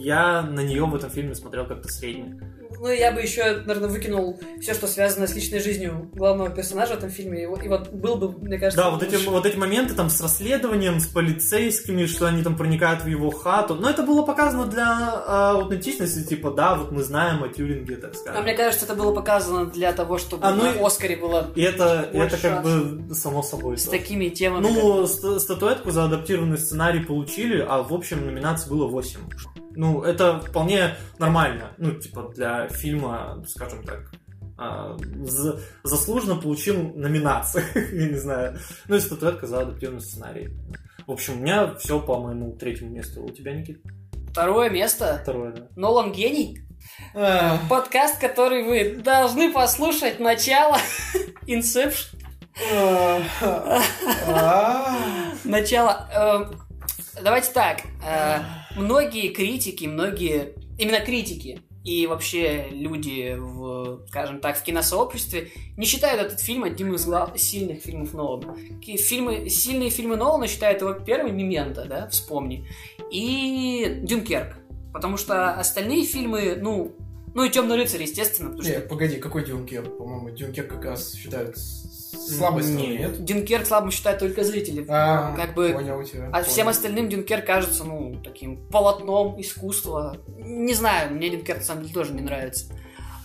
Я на нее в этом фильме смотрел как-то средне. Ну, я бы еще, наверное, выкинул все, что связано с личной жизнью главного персонажа в этом фильме. И вот, и вот был бы, мне кажется, Да, вот эти, вот эти моменты там с расследованием, с полицейскими, что они там проникают в его хату. Но это было показано для а, аутентичности, типа, да, вот мы знаем о Тюринге, так А скажем. мне кажется, это было показано для того, чтобы А, ну на Оскаре было И это, это как бы само собой. с тоже. такими темами. Ну, ст- статуэтку за адаптированный сценарий получили, а в общем номинаций было 8. Ну, это вполне нормально. Ну, типа, для фильма, скажем так, а, за- заслуженно получил номинации. Я не знаю. Ну, и статуэтка за адаптированный сценарий. В общем, у меня все по моему третьему месту. У тебя, Никит? Второе место. Второе, да. Нолан гений. А, Подкаст, который вы должны послушать начало. Inception. а. Начало. Э, Давайте так. э, Многие критики, многие... Именно критики и вообще люди в, скажем так, в киносообществе не считают этот фильм одним из глав- сильных фильмов Нолана. Фильмы, сильные фильмы Нолана считают его первым «Мементо», да, вспомни, и «Дюнкерк». Потому что остальные фильмы, ну, ну и «Темный рыцарь», естественно, потому Не, что погоди, какой Дюнкер? По-моему, Дюнкер как раз считают слабой стороной, Нет. нет? Дюнкерк слабым считают только зрители. А, Как бы- Понял тебя. А всем понял. остальным Дюнкер кажется, ну, таким полотном искусства. Не знаю, мне Дюнкер на самом деле тоже не нравится.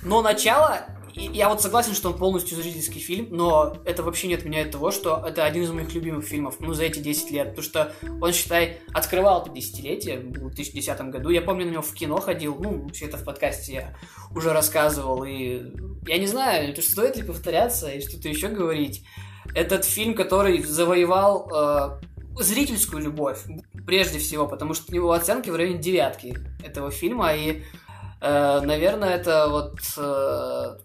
Но начало, я вот согласен, что он полностью зрительский фильм, но это вообще не отменяет того, что это один из моих любимых фильмов, ну, за эти 10 лет. Потому что он, считай, открывал это десятилетие в 2010 году. Я помню, на него в кино ходил, ну, все это в подкасте я уже рассказывал, и я не знаю, это стоит ли повторяться и что-то еще говорить. Этот фильм, который завоевал э, зрительскую любовь, прежде всего, потому что у него оценки в районе девятки этого фильма, и, э, наверное, это вот э,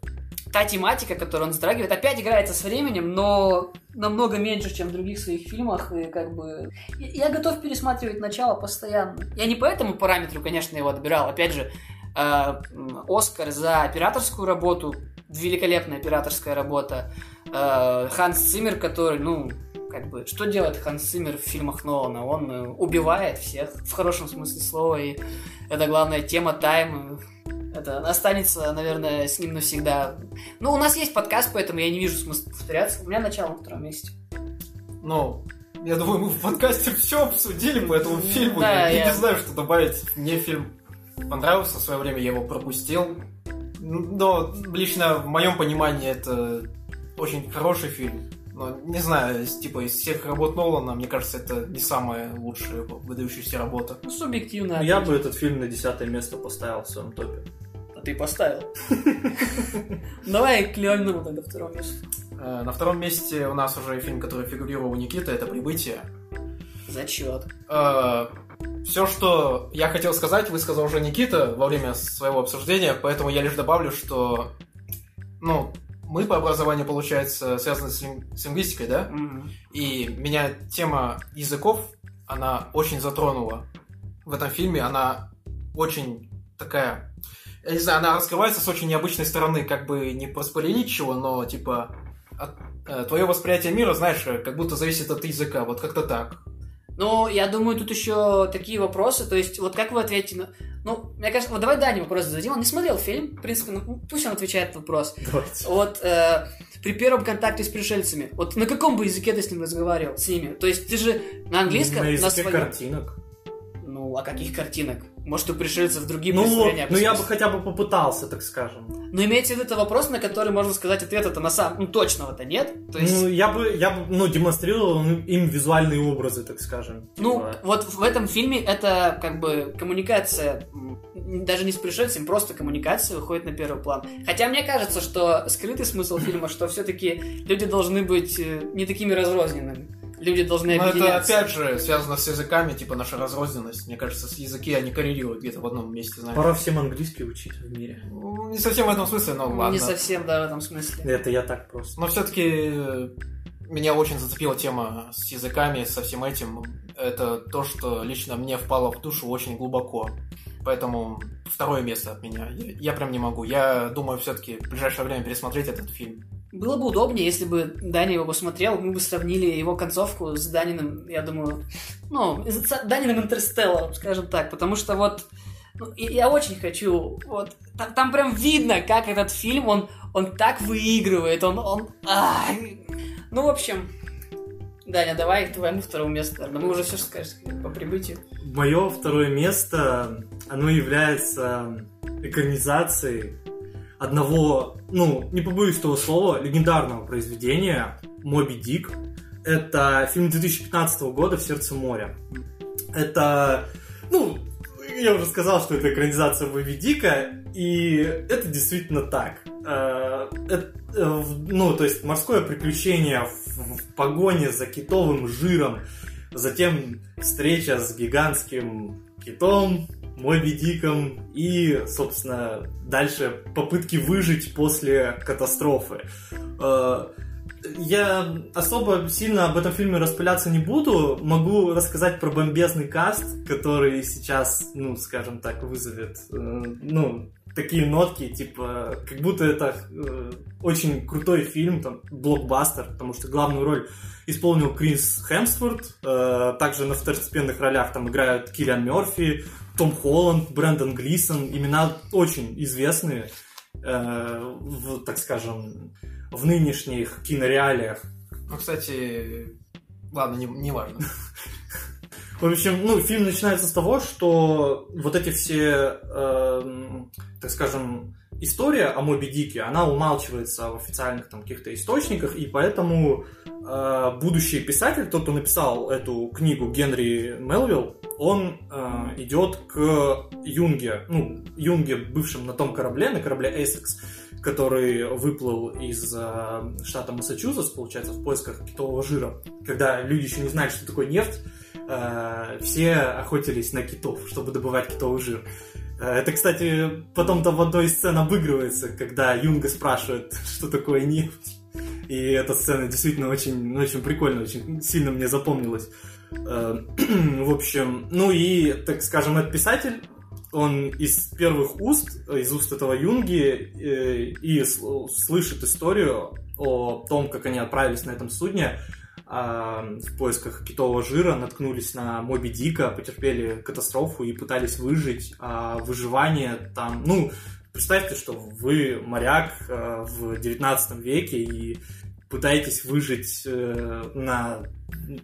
та тематика, которую он затрагивает, опять играется с временем, но намного меньше, чем в других своих фильмах, и как бы... Я готов пересматривать начало постоянно. Я не по этому параметру, конечно, его отбирал, опять же, э, Оскар за операторскую работу, великолепная операторская работа, Э, Ханс Циммер, который, ну, как бы, что делает Ханс Циммер в фильмах Нолана? Он э, убивает всех, в хорошем смысле слова, и это главная тема тайм. Это останется, наверное, с ним навсегда. Ну, у нас есть подкаст, поэтому я не вижу смысла повторяться. У меня начало на втором месте. Ну, я думаю, мы в подкасте все обсудили по этому фильму. Да, я я- не знаю, что добавить. Мне фильм понравился, в свое время я его пропустил. Но лично в моем понимании это очень хороший фильм. Но не знаю, типа из всех работ Нолана, мне кажется, это не самая лучшая выдающаяся работа. Ну, субъективно. Я бы этот фильм на десятое место поставил в своем топе. А ты поставил. Давай к Леонину тогда второе место. Э, На втором месте у нас уже фильм, который фигурировал у Никиты, это «Прибытие». Зачет. Все, что я хотел сказать, высказал уже Никита во время своего обсуждения, поэтому я лишь добавлю, что ну, мы по образованию, получается, связаны с, лин- с лингвистикой, да? Мгм. И меня тема языков, она очень затронула. В этом фильме она очень такая... Я не знаю, она раскрывается с очень необычной стороны, как бы не проспойлерить чего, но типа твое восприятие мира, знаешь, э, как будто зависит от языка, вот как-то так. Ну, я думаю, тут еще такие вопросы. То есть, вот как вы ответите на... Ну, мне кажется, вот давай Дане вопрос зададим. Он не смотрел фильм, в принципе, ну, пусть он отвечает на вопрос. Давайте. Вот э, при первом контакте с пришельцами, вот на каком бы языке ты с ним разговаривал, с ними? То есть ты же на английском, На на, языке своем... картинок. Ну, а каких картинок? Может, у пришельцев другие Ну, представления? ну я бы хотя бы попытался, так скажем. Но имеется в виду это вопрос, на который можно сказать ответа-то на самом... Ну, точного-то нет. То есть... Ну, я бы, я бы, ну, демонстрировал им визуальные образы, так скажем. Ну, Типа, вот в этом фильме это как бы коммуникация, даже не с пришельцем, просто коммуникация выходит на первый план. Хотя мне кажется, что скрытый смысл фильма, что все-таки люди должны быть э, не такими разрозненными. Люди должны Но это опять же связано с языками, типа наша разрозненность. Мне кажется, с языки они коррелируют где-то в одном месте, знаешь. Пора всем английский учить в мире. Ну, Не совсем в этом смысле, но ладно. Не совсем, да, в этом смысле. Это я так просто. Но все-таки меня очень зацепила тема с языками, со всем этим. Это то, что лично мне впало в душу очень глубоко. Поэтому второе место от меня. Я, я прям не могу. Я думаю, все-таки в ближайшее время пересмотреть этот фильм. Было бы удобнее, если бы Даня его посмотрел, мы бы сравнили его концовку с Даниным, я думаю, ну, с Даниным Интерстелларом, скажем так, потому что вот ну, я очень хочу, вот, там, там прям видно, как этот фильм, он, он так выигрывает, он, он, ай. ну, в общем, Даня, давай к твоему второму месту, наверное. мы уже все скажешь по прибытию. Мое второе место, оно является экранизацией одного, ну, не побоюсь этого слова, легендарного произведения «Моби Дик». Это фильм 2015 года «В сердце моря». Это, ну, я уже сказал, что это экранизация Моби Дика, и это действительно так. Э, это, э, ну, то есть морское приключение в, в погоне за китовым жиром, затем встреча с гигантским китом, Моби Диком и, собственно, дальше попытки выжить после катастрофы. Э, Я особо сильно об этом фильме распыляться не буду. Могу рассказать про бомбезный каст, который сейчас, ну, скажем так, вызовет, э, ну, такие нотки, типа, как будто это э, очень крутой фильм, там, блокбастер, потому что главную роль исполнил Крис Хемсворт, также на второстепенных ролях там играют Киллиан Мерфи, том Холланд, Брэндон Глисон, имена очень известные, э, в, так скажем, в нынешних кинореалиях. Ну, кстати, ладно, не, не важно. В общем, ну, фильм начинается с того, что вот эти все, эм, так скажем, история о Моби Дике, она умалчивается в официальных там каких-то источниках, и поэтому э, будущий писатель, тот, кто написал эту книгу Генри Мелвилл, он э, идет к Юнге, ну, Юнге, бывшем на том корабле, на корабле Эссекс, который выплыл из э, штата Массачусетс, получается, в поисках китового жира. Когда люди еще не знали, что такое нефть, э, все охотились на китов, чтобы добывать китовый жир. Э, Это, кстати, потом-то в одной из сцен обыгрывается, когда Юнга спрашивает, что такое нефть. И эта сцена действительно очень, очень прикольно, очень сильно мне запомнилась. Э, В общем, ну и, так скажем, этот писатель, он из первых уст, из уст этого Юнги, э, и сл- слышит историю о том, как они отправились на этом судне в поисках китового жира наткнулись на Моби Дика, потерпели катастрофу и пытались выжить. А выживание там, ну, представьте, что вы моряк э, в 19 веке и пытаетесь выжить э, на,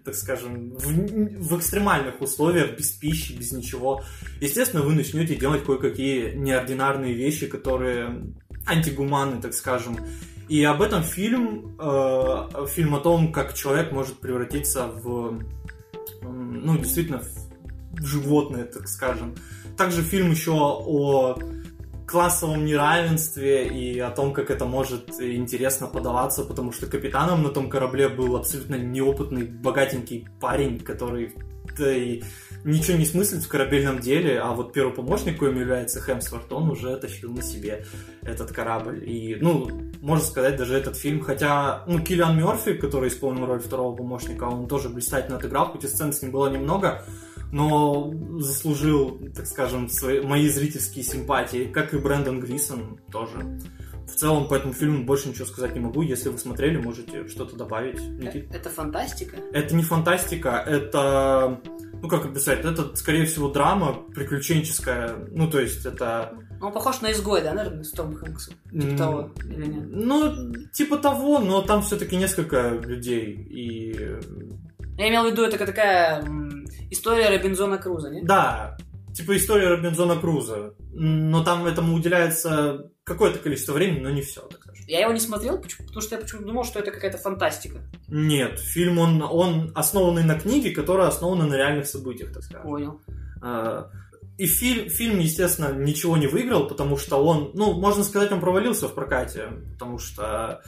так скажем, в, в экстремальных условиях, без пищи, без ничего. Естественно, вы начнете делать кое-какие неординарные вещи, которые антигуманны, так скажем. И об этом фильм, э, фильм о том, как человек может превратиться в, ну, действительно, в животное, так скажем. Также фильм еще о классовом неравенстве и о том, как это может интересно подаваться, потому что капитаном на том корабле был абсолютно неопытный, богатенький парень, который да и ничего не смыслит в корабельном деле, а вот первый помощник, коим является Хемсворт, он уже тащил на себе этот корабль. И, ну, можно сказать, даже этот фильм, хотя, ну, Киллиан Мерфи, который исполнил роль второго помощника, он тоже блистательно отыграл, хоть и сцен с ним было немного, но заслужил, так скажем, свои, мои зрительские симпатии, как и Брэндон Грисон тоже. В целом по этому фильму больше ничего сказать не могу. Если вы смотрели, можете что-то добавить. Никит? Это фантастика? Это не фантастика, это... Ну, как описать? Это, скорее всего, драма приключенческая. Ну, то есть, это... Он похож на изгой, да, наверное, с Томом Хэнксом? Типа того, или нет? Ну, типа того, но там все-таки несколько людей. И я имел в виду, это такая история Робинзона Круза, не? Да, типа история Робинзона Круза. Но там этому уделяется какое-то количество времени, но не все, так скажем. Я его не смотрел, потому что я почему-то думал, что это какая-то фантастика. Нет, фильм, он, он основанный на книге, которая основана на реальных событиях, так скажем. Понял. А, и фильм, фильм, естественно, ничего не выиграл, потому что он, ну, можно сказать, он провалился в прокате, потому что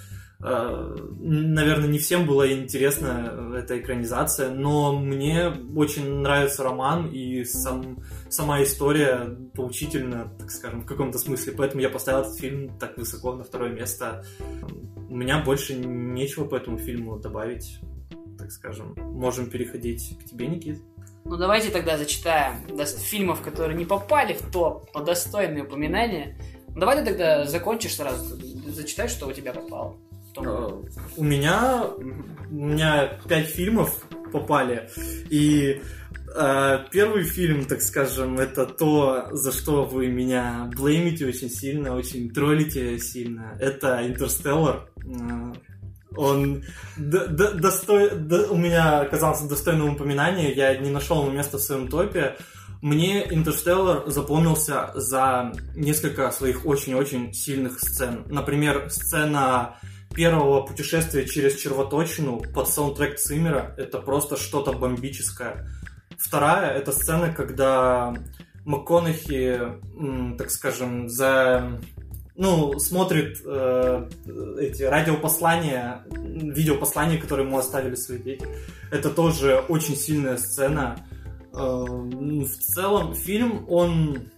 наверное, не всем была интересна эта экранизация, но мне очень нравится роман и сам, сама история поучительна, так скажем, в каком-то смысле. Поэтому я поставил этот фильм так высоко на второе место. У меня больше нечего по этому фильму добавить, так скажем. Можем переходить к тебе, Никит. Ну давайте тогда зачитаем фильмов, которые не попали в топ по достойные упоминания. Давай ты тогда закончишь сразу, зачитай, что у тебя попало. Э, у меня, у меня пять фильмов попали, и э, первый фильм, так скажем, это то, за что вы меня блеймите очень сильно, очень троллите сильно. Это «Интерстеллар». Э, он д- д- достой... у меня оказался достойным упоминания, я не нашел места в своем топе. Мне «Интерстеллар» запомнился за несколько своих очень-очень сильных сцен. Например, сцена первого путешествия через червоточину под саундтрек Циммера это просто что-то бомбическое. Вторая это сцена, когда МакКонахи, так скажем, за ну, смотрит э, эти радиопослания, видеопослания, которые ему оставили свои дети. Это тоже очень сильная сцена. Э, в целом, фильм, он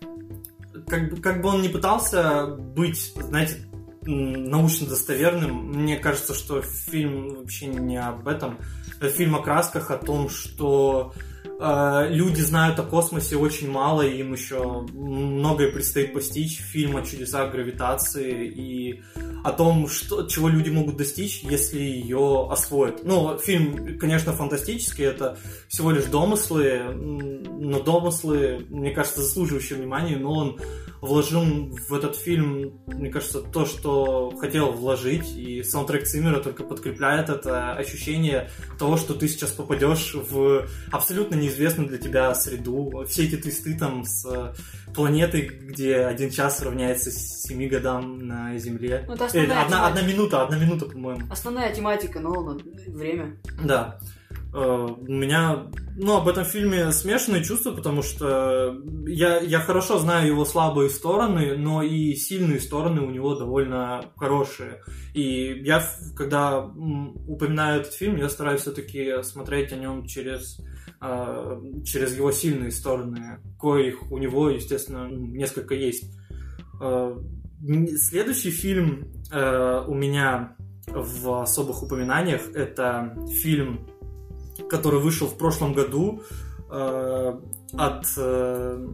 как бы, как бы он не пытался быть, знаете, научно достоверным. Мне кажется, что фильм вообще не об этом. Фильм о красках, о том, что э, люди знают о космосе очень мало, и им еще многое предстоит постичь. Фильм о чудесах гравитации и о том, что, чего люди могут достичь, если ее освоят. Ну, фильм, конечно, фантастический, это всего лишь домыслы, но домыслы, мне кажется, заслуживающие внимания, но он вложил в этот фильм, мне кажется, то, что хотел вложить, и саундтрек Циммера только подкрепляет это ощущение того, что ты сейчас попадешь в абсолютно неизвестную для тебя среду. Все эти твисты там с планеты, где один час равняется семи годам на Земле. Ну, это э, одна, одна минута, одна минута, по-моему. Основная тематика, но время. Да. Э, у меня, ну, об этом фильме смешанные чувства, потому что я, я хорошо знаю его слабые стороны, но и сильные стороны у него довольно хорошие. И я, когда упоминаю этот фильм, я стараюсь все-таки смотреть о нем через, э, через его сильные стороны, коих у него, естественно, несколько есть. Э, следующий фильм у меня в особых упоминаниях это фильм который вышел в прошлом году э, от, э,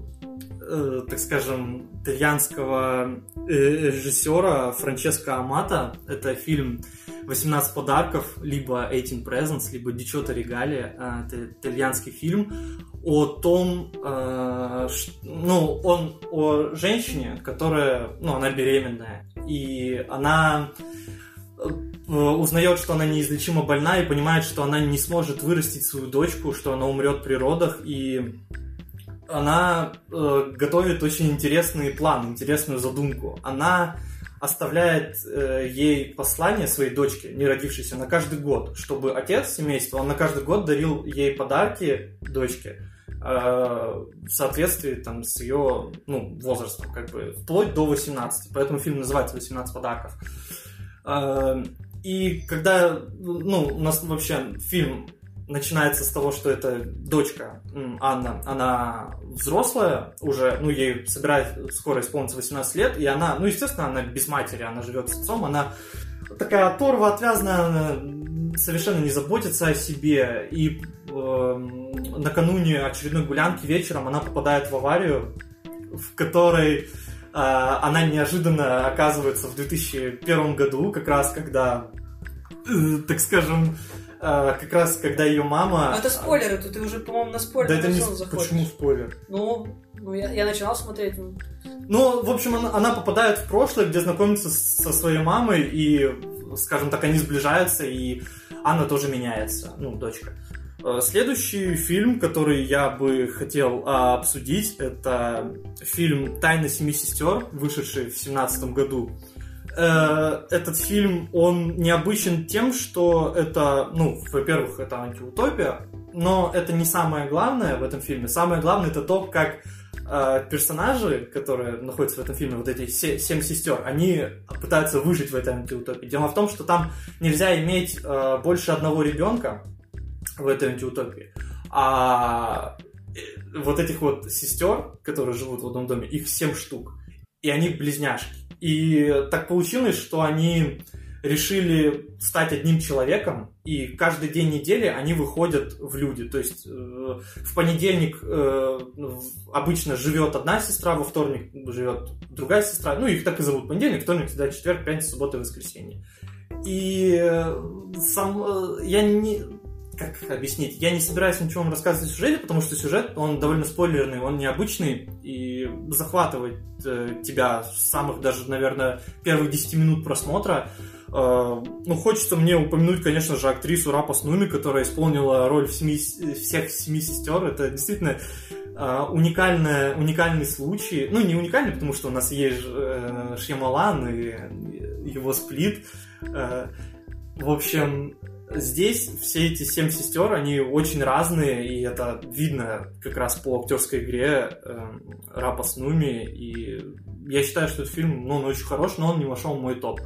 э, так скажем, итальянского э, режиссера Франческо Амата. Это фильм 18 подарков, либо 18 Presents, либо Дичота Регалия. А, это итальянский фильм о том, э, ну, он о женщине, которая, ну, она беременная, и она э, узнает, что она неизлечимо больна и понимает, что она не сможет вырастить свою дочку, что она умрет при родах, и она э, готовит очень интересный план, интересную задумку. Она оставляет э, ей послание своей дочке, не родившейся, на каждый год, чтобы отец семейства, он на каждый год дарил ей подарки дочке э, в соответствии там, с ее ну, возрастом, как бы, вплоть до 18. Поэтому фильм называется «18 подарков». Э, и когда, ну, у нас вообще фильм начинается с того, что это дочка Анна, она взрослая уже, ну, ей собирает скоро исполнится 18 лет, и она, ну, естественно, она без матери, она живет с отцом, она такая оторва, отвязная, совершенно не заботится о себе, и э, накануне очередной гулянки вечером она попадает в аварию, в которой она неожиданно оказывается в 2001 году, как раз когда, э, так скажем, э, как раз когда ее мама... Ну, это спойлеры, тут ты уже, по-моему, на спойлер Да это не... заходишь. Почему спойлер? Ну, ну я, я начинал смотреть. ну, Ну, в общем, она, она попадает в прошлое, где знакомится со своей мамой, и, скажем так, они сближаются, и Анна тоже меняется, ну, дочка. Э, Следующий фильм, который я бы хотел а, обсудить, это фильм «Тайна семи сестер», вышедший в семнадцатом году. Э, Этот фильм, он необычен тем, что это, ну, во-первых, это антиутопия, но это не самое главное в этом фильме. Самое главное это то, как э, персонажи, которые находятся в этом фильме, вот эти се- семь сестер, они пытаются выжить в этой антиутопии. Дело в том, что там нельзя иметь э, больше одного ребенка в этой антиутопии. А э, вот этих вот сестер, которые живут в одном доме, их семь штук. И они близняшки. И так получилось, что они решили стать одним человеком, и каждый день недели они выходят в люди. То есть э, в понедельник э, обычно живет одна сестра, во вторник живет другая сестра. Ну, их так и зовут. Понедельник, вторник, среда, четверг, пятница, суббота и воскресенье. И э, сам э, я не как объяснить? Я не собираюсь ничего вам рассказывать о сюжете, потому что сюжет, он довольно спойлерный, он необычный и захватывает э, тебя с самых даже, наверное, первых 10 минут просмотра. Э, ну, хочется мне упомянуть, конечно же, актрису Рапас Нуми, которая исполнила роль в семи, всех семи сестер. Это действительно э, уникальная, уникальный случай. Ну, не уникальный, потому что у нас есть э, Шьямалан и его сплит. Э, в общем, здесь все эти семь сестер, они очень разные, и это видно как раз по актерской игре э, Рапа Снуми. И я считаю, что этот фильм, ну, он очень хорош, но он не вошел в мой топ.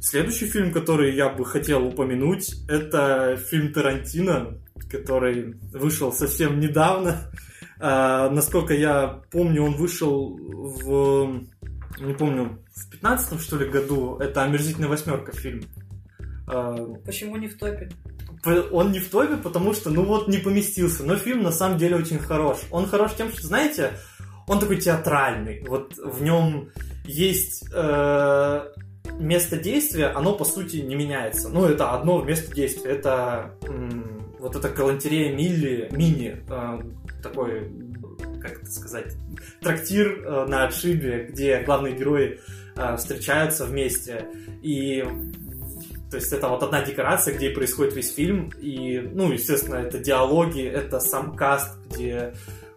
Следующий фильм, который я бы хотел упомянуть, это фильм Тарантино, который вышел совсем недавно. А, насколько я помню, он вышел в, не помню, в 15 что ли году. Это «Омерзительная восьмерка» фильм. А, Почему не в топе? Он не в топе, потому что, ну вот, не поместился. Но фильм на самом деле очень хорош. Он хорош тем, что, знаете, он такой театральный. Вот в нем есть э, место действия, оно по сути не меняется. Ну, это одно место действия. Это м, вот эта галантерея Милли, мини, э, такой, как это сказать, трактир э, на отшибе, где главные герои э, встречаются вместе. И то есть это вот одна декорация, где происходит весь фильм. И, ну, естественно, это диалоги, это сам каст, где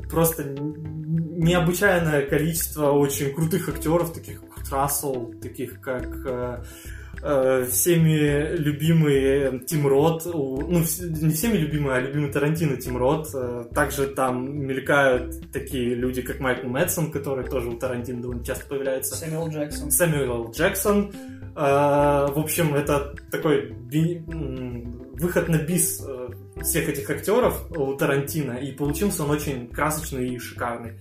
просто необычайное количество очень крутых актеров, таких как Рассел, таких как э, всеми любимый Тим Рот, ну, не всеми любимый, а любимый Тарантино Тим Рот. Э, Также там мелькают такие люди, как Майкл Мэтсон, который тоже у Тарантино довольно часто появляется. Сэмюэл Джексон. Сэмюэл Джексон. Э, В общем, это такой би- выход на бис всех этих актеров у Тарантино, и получился он очень красочный и шикарный.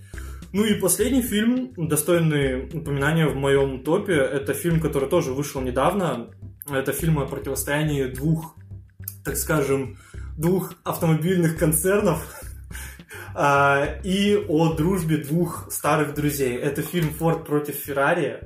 Ну и последний фильм, достойный упоминания в моем топе, это фильм, который тоже вышел недавно. Это фильм о противостоянии двух, так скажем, двух автомобильных концернов а, и о дружбе двух старых друзей. Это фильм «Форд против Феррари».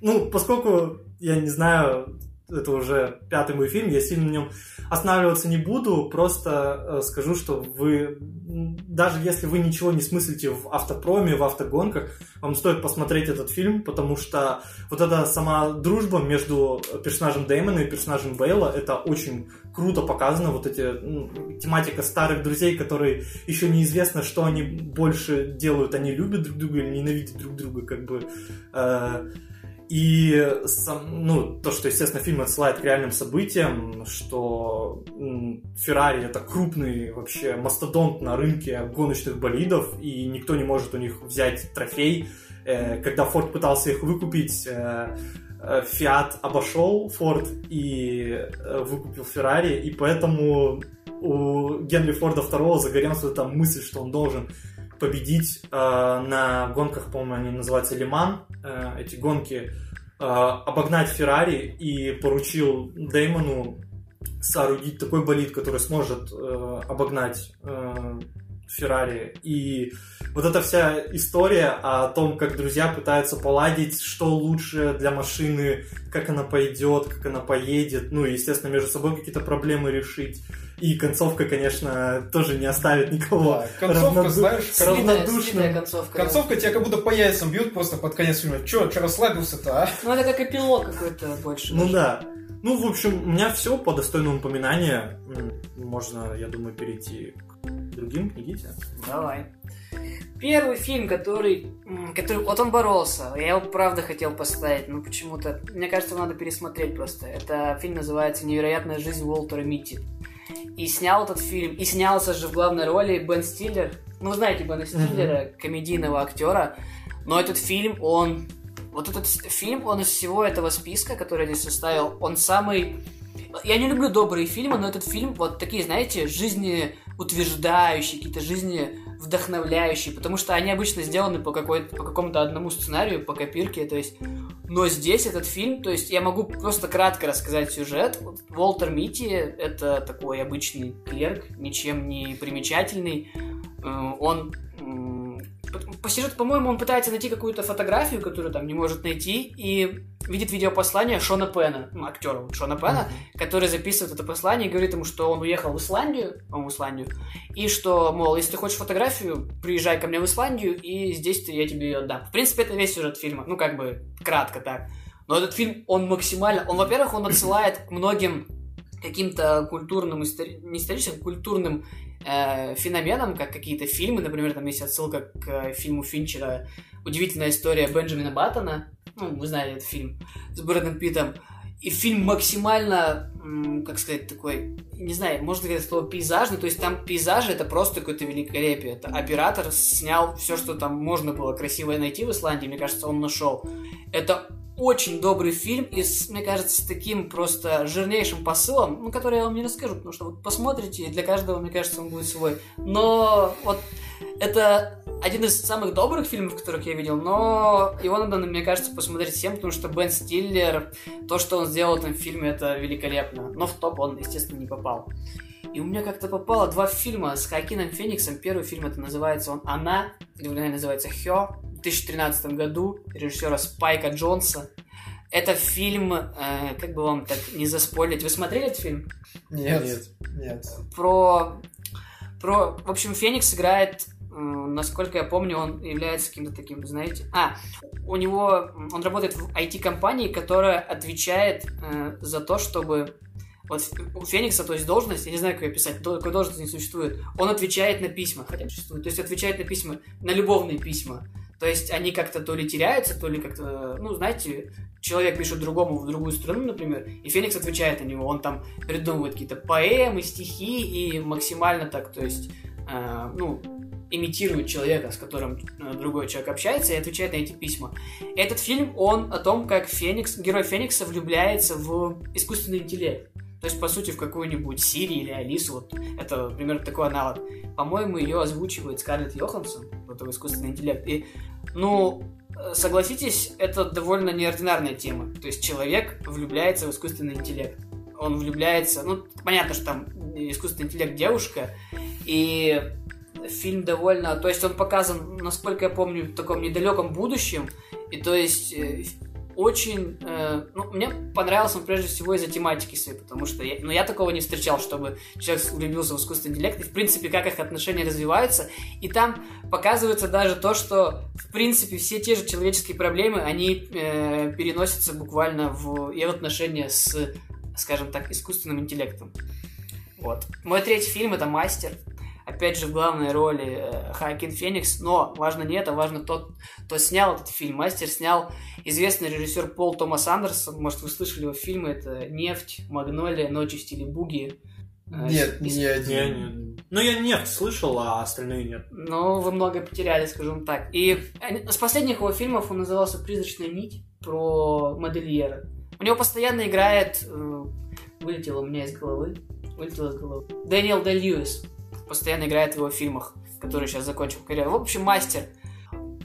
Ну, поскольку, я не знаю, это уже пятый мой фильм, я сильно на нем останавливаться не буду, просто э, скажу, что вы, даже если вы ничего не смыслите в автопроме, в автогонках, вам стоит посмотреть этот фильм, потому что вот эта сама дружба между персонажем Дэймона и персонажем Бейла, это очень круто показано, вот эти, ну, тематика старых друзей, которые еще неизвестно, что они больше делают, они любят друг друга или ненавидят друг друга, как бы... Э, и сам, ну, то, что, естественно, фильм отсылает к реальным событиям, что Феррари это крупный вообще мастодонт на рынке гоночных болидов, и никто не может у них взять трофей. Э, когда Форд пытался их выкупить, Фиат э, обошел Форд и э, выкупил Феррари, и поэтому у Генри Форда II загорелась эта мысль, что он должен победить э, на гонках, по-моему, они называются Лиман, э, эти гонки, э, обогнать Феррари и поручил Деймону соорудить такой болид, который сможет э, обогнать э, Феррари. И вот эта вся история о том, как друзья пытаются поладить, что лучше для машины, как она пойдет, как она поедет, ну и, естественно, между собой какие-то проблемы решить. И концовка, конечно, тоже не оставит никого. Да, концовка, равноду... знаешь, равнодушным. концовка. Концовка тебя как будто по яйцам бьют просто под конец фильма. Че, че расслабился-то, а? Ну, это как эпилог какой-то больше. Ну да. Ну, в общем, у меня все по достойному упоминания. Можно, я думаю, перейти к другим. Идите. Давай. Первый фильм, который, который... Вот он боролся. Я его правда хотел поставить, но почему-то... Мне кажется, его надо пересмотреть просто. Это фильм называется «Невероятная жизнь Уолтера Митти». И снял этот фильм, и снялся же в главной роли Бен Стиллер. Ну, вы знаете Бена Стиллера, mm-hmm. комедийного актера. Но этот фильм, он... Вот этот фильм, он из всего этого списка, который я здесь составил, он самый... Я не люблю добрые фильмы, но этот фильм, вот такие, знаете, жизнеутверждающие, какие-то жизни вдохновляющие, потому что они обычно сделаны по, какой по какому-то одному сценарию, по копирке, то есть... Но здесь этот фильм, то есть я могу просто кратко рассказать сюжет. Уолтер Митти — это такой обычный клерк, ничем не примечательный. Э, он по сюжету, по-моему, он пытается найти какую-то фотографию, которую там не может найти, и видит видеопослание Шона Пена, ну, актера Шона Пена, mm-hmm. который записывает это послание и говорит ему, что он уехал в Исландию, он в Исландию, и что, мол, если ты хочешь фотографию, приезжай ко мне в Исландию, и здесь ты, я тебе ее отдам. В принципе, это весь сюжет фильма, ну, как бы, кратко так. Но этот фильм, он максимально... Он, во-первых, он отсылает к многим каким-то культурным, истори... не историческим, культурным э, феноменам, как какие-то фильмы, например, там есть отсылка к э, фильму Финчера «Удивительная история Бенджамина Баттона», ну, вы знаете этот фильм, с Брэдом Питтом, и фильм максимально, как сказать, такой, не знаю, можно сказать слово пейзажный, то есть там пейзажи это просто какое-то великолепие. Это оператор снял все, что там можно было красивое найти в Исландии, мне кажется, он нашел. Это очень добрый фильм и, с, мне кажется, с таким просто жирнейшим посылом, ну, который я вам не расскажу, потому что вот посмотрите, и для каждого, мне кажется, он будет свой. Но вот это один из самых добрых фильмов, которых я видел, но его надо, мне кажется, посмотреть всем, потому что Бен Стиллер, то, что он сделал в этом фильме, это великолепно. Но в топ он, естественно, не попал. И у меня как-то попало два фильма с Хакином Фениксом. Первый фильм это называется он «Она», или называется «Хё», в 2013 году режиссера Спайка Джонса. Это фильм, э, как бы вам так не заспойлить. Вы смотрели этот фильм? Нет. Нет. Нет. Про, про, в общем, Феникс играет насколько я помню, он является каким-то таким, знаете... А, у него... Он работает в IT-компании, которая отвечает э, за то, чтобы... Вот у Феникса, то есть должность, я не знаю, как ее писать, такой должности не существует. Он отвечает на письма, хотя существует. То есть отвечает на письма, на любовные письма. То есть они как-то то ли теряются, то ли как-то, ну, знаете, человек пишет другому в другую страну, например, и Феникс отвечает на него. Он там придумывает какие-то поэмы, стихи и максимально так, то есть, э, ну, имитирует человека, с которым э, другой человек общается, и отвечает на эти письма. Этот фильм, он о том, как Феникс, герой Феникса влюбляется в искусственный интеллект. То есть, по сути, в какую-нибудь Сири или Алису, вот это примерно такой аналог. По-моему, ее озвучивает Скарлетт Йоханссон, вот его искусственный интеллект. И, ну, согласитесь, это довольно неординарная тема. То есть, человек влюбляется в искусственный интеллект. Он влюбляется, ну, понятно, что там искусственный интеллект девушка, и фильм довольно... То есть он показан, насколько я помню, в таком недалеком будущем. И то есть э, очень... Э, ну, мне понравился он прежде всего из-за тематики своей, потому что я, ну, я такого не встречал, чтобы человек влюбился в искусственный интеллект, и, в принципе, как их отношения развиваются. И там показывается даже то, что, в принципе, все те же человеческие проблемы, они э, переносятся буквально в и отношения с, скажем так, искусственным интеллектом. Вот. Мой третий фильм это «Мастер». Опять же, в главной роли э, Хакин Феникс, но важно не это, важно тот, кто снял этот фильм. Мастер снял известный режиссер Пол Томас Андерсон. Может, вы слышали его фильмы. Это «Нефть», «Магнолия», «Ночи в стиле буги». Э, Нет, из- не один. Не. Ну, я нефть слышал, а остальные нет. Ну, вы много потеряли, скажем так. И с последних его фильмов он назывался «Призрачная нить» про модельера. У него постоянно играет... э, вылетело у меня из головы. Вылетело из головы. Дэниел Дэ Льюис. Постоянно играет в его фильмах, который сейчас закончил карьеру. В общем, мастер.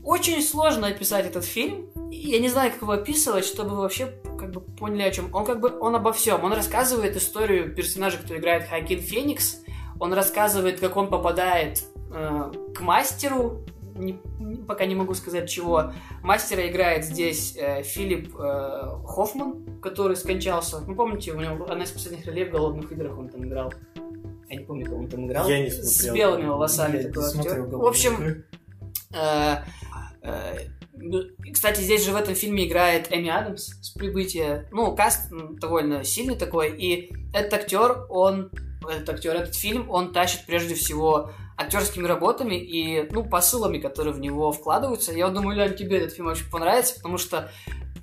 Очень сложно описать этот фильм. Я не знаю, как его описывать, чтобы вы вообще как бы поняли, о чем. Он как бы он обо всем. Он рассказывает историю персонажа, кто играет Хакин Феникс. Он рассказывает, как он попадает э, к мастеру. Не- пока не могу сказать чего. Мастера играет здесь э, Филипп э, Хоффман, который скончался. Ну, помните, у него одна из последних ролей в «Голодных играх» он там играл. Я не помню, кого он там играл. Я не С смотрел. белыми волосами Я такой актер. В «Голодные общем, игры». Э, э, ну, Кстати, здесь же в этом фильме играет Эми Адамс с прибытия. Ну, каст довольно сильный такой. И этот актер, он... Этот актер, этот фильм, он тащит прежде всего актерскими работами и, ну, посылами, которые в него вкладываются. Я думаю, Лен, тебе этот фильм очень понравится, потому что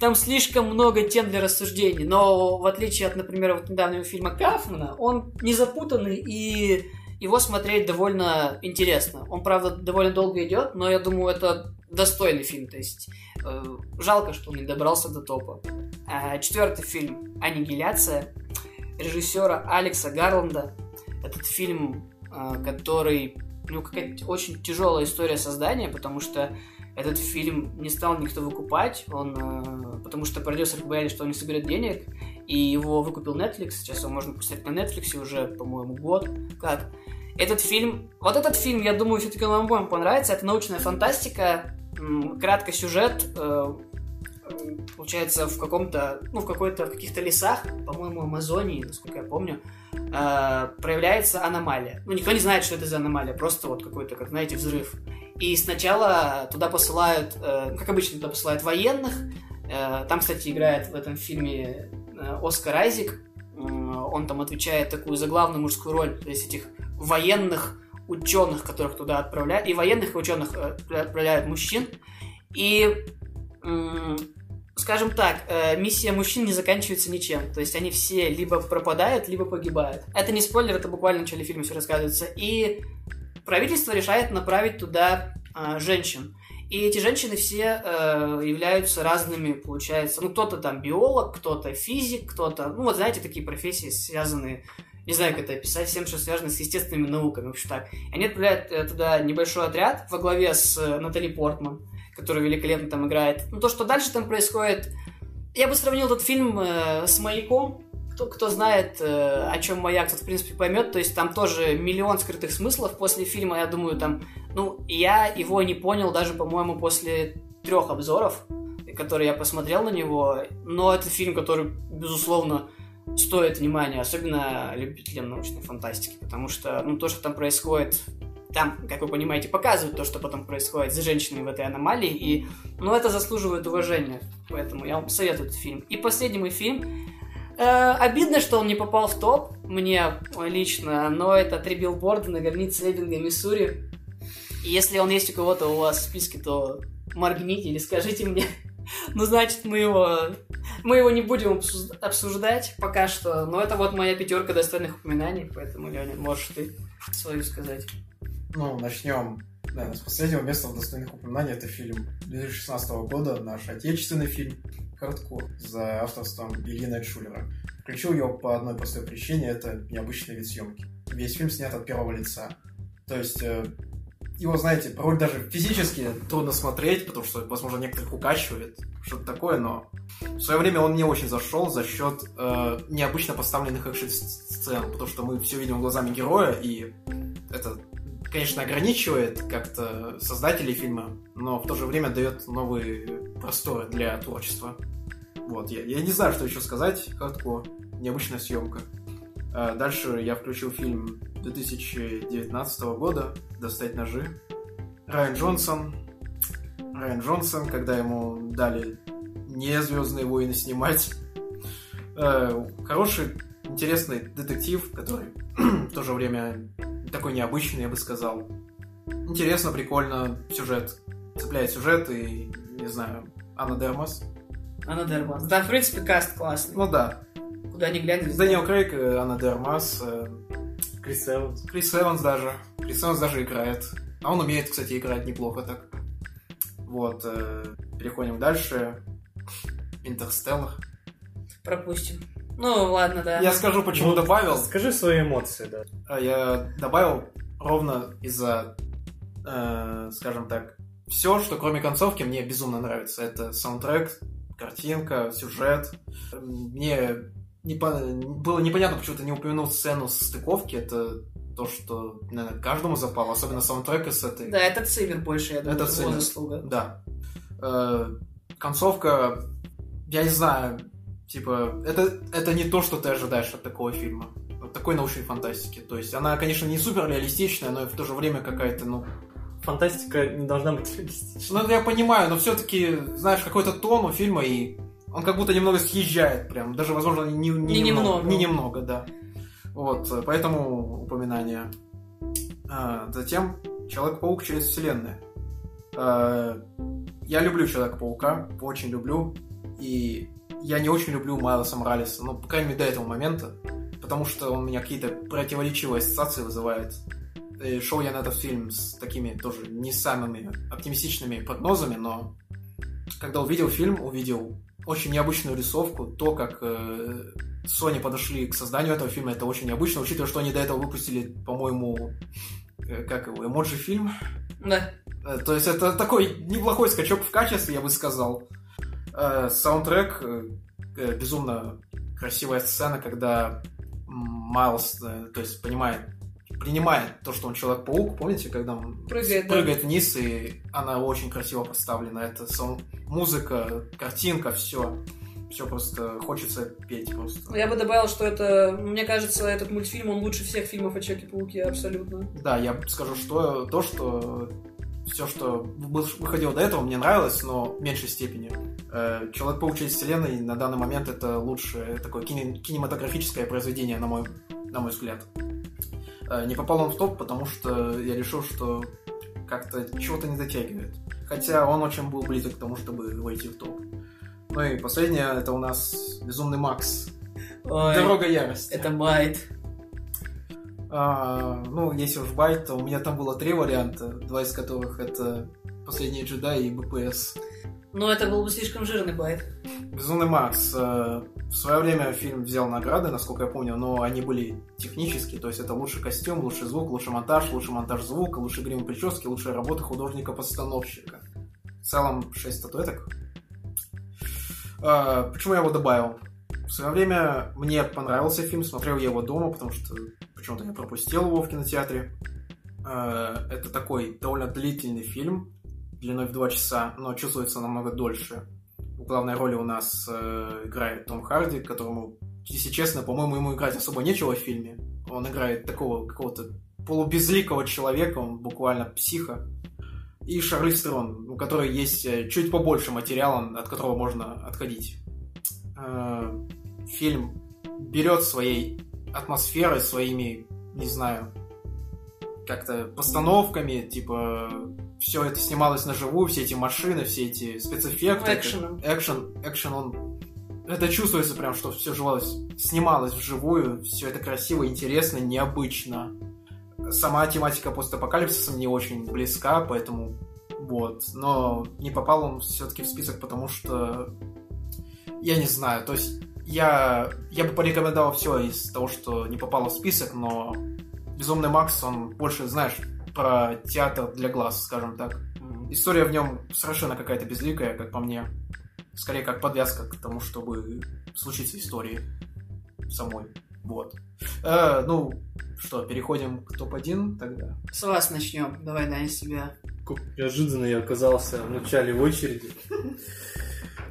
там слишком много тем для рассуждений. Но в отличие от, например, вот недавнего фильма Кафмана, он не запутанный и его смотреть довольно интересно. Он, правда, довольно долго идет, но я думаю, это достойный фильм. То есть э, жалко, что он не добрался до топа. А, четвертый фильм «Аннигиляция» режиссера Алекса Гарланда. Этот фильм, э, который ну, какая-то очень тяжелая история создания, потому что этот фильм не стал никто выкупать, он, э, потому что продюсеры боялись, что он не соберет денег, и его выкупил Netflix. Сейчас его можно посмотреть на Netflix уже, по-моему, год. Как? Этот фильм, вот этот фильм, я думаю, все-таки нам обоим понравится. Это научная фантастика, м, краткий сюжет, э, э, получается, в каком-то, ну, в какой-то, в каких-то лесах, по-моему, Амазонии, насколько я помню, э, проявляется аномалия. Ну, никто не знает, что это за аномалия, просто вот какой-то, как, знаете, взрыв. И сначала туда посылают, как обычно, туда посылают военных. Э, там, кстати, играет в этом фильме э, Оскар Айзек. Э, Он там отвечает такую заглавную мужскую роль, то есть этих военных ученых, которых туда отправляют, и военных и ученых отправляют мужчин. И, скажем так, миссия мужчин не заканчивается ничем. То есть они все либо пропадают, либо погибают. Это не спойлер, это буквально в начале фильма все рассказывается. И правительство решает направить туда женщин. И эти женщины все э, являются разными, получается. Ну, кто-то там биолог, кто-то физик, кто-то... Ну, вот знаете, такие профессии, связанные... Не знаю, как это описать, всем, что связано с естественными науками, в общем так. Они отправляют э, туда небольшой отряд во главе с э, Натали Портман, которая великолепно там играет. Ну, то, что дальше там происходит... Я бы сравнил этот фильм э, с «Маяком», кто, кто знает, э, о чем маяк, тот, в принципе, поймет. То есть там тоже миллион скрытых смыслов после фильма. Я думаю, там, ну, я его не понял даже, по-моему, после трех обзоров, которые я посмотрел на него. Но это фильм, который, безусловно, стоит внимания, особенно любителям научной фантастики, потому что, ну, то, что там происходит, там, как вы понимаете, показывают то, что потом происходит с женщиной в этой аномалии, и, ну, это заслуживает уважения, поэтому я вам советую этот фильм. И последний мой фильм, Э, обидно, что он не попал в топ, мне лично, но это «Три билборда на границе Эббинга, Миссури». Если он есть у кого-то у вас в списке, то моргните или скажите мне. Ну, значит, мы его, мы его не будем обсуж- обсуждать пока что. Но это вот моя пятерка достойных упоминаний, поэтому, Леня, можешь ты свою сказать. Ну, начнем да, с последнего места в достойных упоминаний. Это фильм 2016 года, наш отечественный фильм «Хардкор» за авторством Ильи Найтшулера. Включил его по одной простой причине, это необычный вид съемки. Весь фильм снят от первого лица. То есть, э, его, знаете, порой даже физически трудно смотреть, потому что, возможно, некоторых укачивает, что-то такое, но в свое время он мне очень зашел за счет э, необычно поставленных экшн-сцен, потому что мы все видим глазами героя, и это конечно, ограничивает как-то создателей фильма, но в то же время дает новые просторы для творчества. Вот, я, я не знаю, что еще сказать. Хардкор. Необычная съемка. А дальше я включил фильм 2019 года «Достать ножи». Райан Джонсон. Райан Джонсон, когда ему дали не «Звездные войны» снимать. Э, хороший, интересный детектив, который в то же время такой необычный, я бы сказал. Интересно, прикольно, сюжет. Цепляет сюжет и, не знаю, Анна Дермас. Анна Дермас. Да, в принципе, каст классный. Ну да. Куда ни глянь. Дэниел Крейг, э, Анна Дермас, э, Крис Эванс. Крис Эванс даже. Крис Эванс даже играет. А он умеет, кстати, играть неплохо так. Вот. э, Переходим дальше. Интерстеллар. Пропустим. Ну, ладно, да. Я скажу, почему Ну, добавил. Скажи свои эмоции, да. А Я добавил ровно из-за, э, скажем так, все, что кроме концовки мне безумно нравится. Это саундтрек, картинка, сюжет. Мне не по- было непонятно, почему ты не упомянул сцену стыковки. Это то, что, наверное, каждому запало, особенно саундтрека с этой. Да, это Циммер больше, я думаю, Это его заслуга. Да. Э, концовка, я не знаю, типа, это, это не то, что ты ожидаешь от такого фильма. От такой научной фантастики. То есть она, конечно, не супер реалистичная, но и в то же время какая-то, ну... Фантастика не должна быть реалистичной. Ну, я понимаю, но все-таки, знаешь, какой-то тон у фильма, и он как будто немного съезжает прям. Даже, возможно, не, не, Не немного. Не немного, да. Вот, поэтому упоминание. А, затем Человек-паук через вселенную. А, я люблю Человека-паука, очень люблю. И я не очень люблю Майлса Моралеса, ну, по крайней мере, до этого момента. Потому что он у меня какие-то противоречивые ассоциации вызывает. И шел я на этот фильм с такими тоже не самыми оптимистичными прогнозами, но когда увидел фильм, увидел очень необычную рисовку, то, как э, Sony подошли к созданию этого фильма, это очень необычно, учитывая, что они до этого выпустили, по-моему, э, как его, эмоджи-фильм. Да. Э, То есть это такой неплохой скачок в качестве, я бы сказал. Э, Саундтрек, э, э, безумно красивая сцена, когда Майлз, э, то есть понимает, принимает то, что он Человек-паук, помните, когда он Прыгает, да. прыгает вниз, и она очень красиво поставлена. Это саунд- музыка, картинка, все. Все просто хочется петь просто. Я бы добавил, что это, мне кажется, этот мультфильм, он лучше всех фильмов о Человеке-пауке, абсолютно. Да, я скажу, что то, что все, что выходило до этого, мне нравилось, но в меньшей степени. Э, Человек-паук через вселенной на данный момент это лучшее такое кине- кинематографическое произведение, на мой, на мой взгляд. Э, Не попал он в топ, потому что я решил, что как-то чего-то не дотягивает. Хотя он очень был близок к тому, чтобы войти в топ. Ну и последнее, это у нас Безумный Макс. Ой, Дорога ярости. это bait. А, ну, если уж bait, то у меня там было три варианта, два из которых это Последний джедай и БПС. Но это был бы слишком жирный bait. Безумный Макс. э, В свое время фильм взял награды, насколько я помню, но они были технические, то есть это лучший костюм, лучший звук, лучший монтаж, лучший монтаж звука, лучший грим прически, лучшая работа художника-постановщика. В целом 6 статуэток. А, Почему я его добавил? В свое время мне понравился фильм, смотрел я его дома, потому что почему-то я пропустил его в кинотеатре. А, Это такой довольно длительный фильм, длиной в 2 часа, но чувствуется намного дольше. В главной роли у нас э, играет Том Харди, которому, если честно, по-моему, ему играть особо нечего в фильме. Он играет такого какого-то полубезликого человека, он буквально психа. И Шарлиз Стерон, у которой есть э, чуть побольше материала, от которого можно отходить. Э, Фильм берет своей атмосферой, своими, не знаю, как-то постановками, типа, все это снималось на живую, все эти машины, все эти спецэффекты. Ну, экшеном. Экшен, экшен, он... Это чувствуется прям, что все жилось, снималось вживую, все это красиво, интересно, необычно. Сама тематика постапокалипсиса мне очень близка, поэтому вот. Но не попал он все-таки в список, потому что я не знаю, то есть я, я бы порекомендовал все из того, что не попало в список, но Безумный Макс, он больше, знаешь, про театр для глаз, скажем так. История в нем совершенно какая-то безликая, как по мне. Скорее, как подвязка к тому, чтобы случиться истории самой. Вот. Э, ну, что, переходим к топ-1 тогда? С вас начнем. Давай, Даня, себя. Как неожиданно я оказался в начале очереди.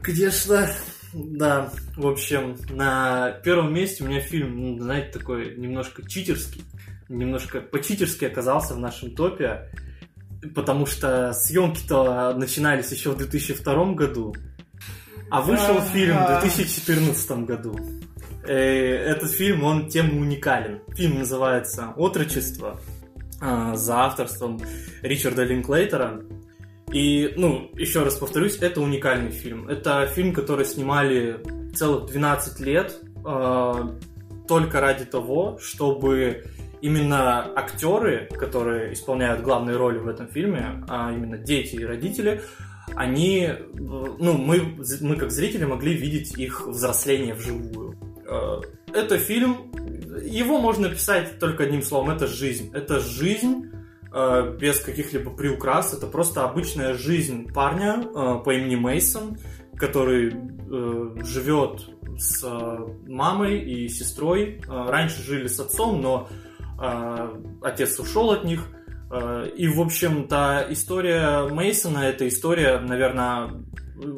Конечно, Да, в общем, на первом месте у меня фильм, ну, знаете, такой немножко читерский, немножко по-читерски оказался в нашем топе, потому что съемки-то начинались еще в 2002 году, а вышел фильм в 2014 году. Э, этот фильм, он тем уникален. Фильм называется «Отрочество» а, за авторством Ричарда Линклейтера. И, ну, еще раз повторюсь, это уникальный фильм. Это фильм, который снимали целых 12 лет э, только ради того, чтобы именно актеры, которые исполняют главные роли в этом фильме, а именно дети и родители, они, ну, мы, мы как зрители могли видеть их взросление вживую. Э, это фильм, его можно писать только одним словом, это жизнь. Это жизнь Э, без каких-либо приукрас. Это просто обычная жизнь парня э, по имени Мейсон, который живет с мамой и сестрой. Раньше жили с отцом, но отец ушел от них. И, в общем-то, история Мейсона это история, наверное,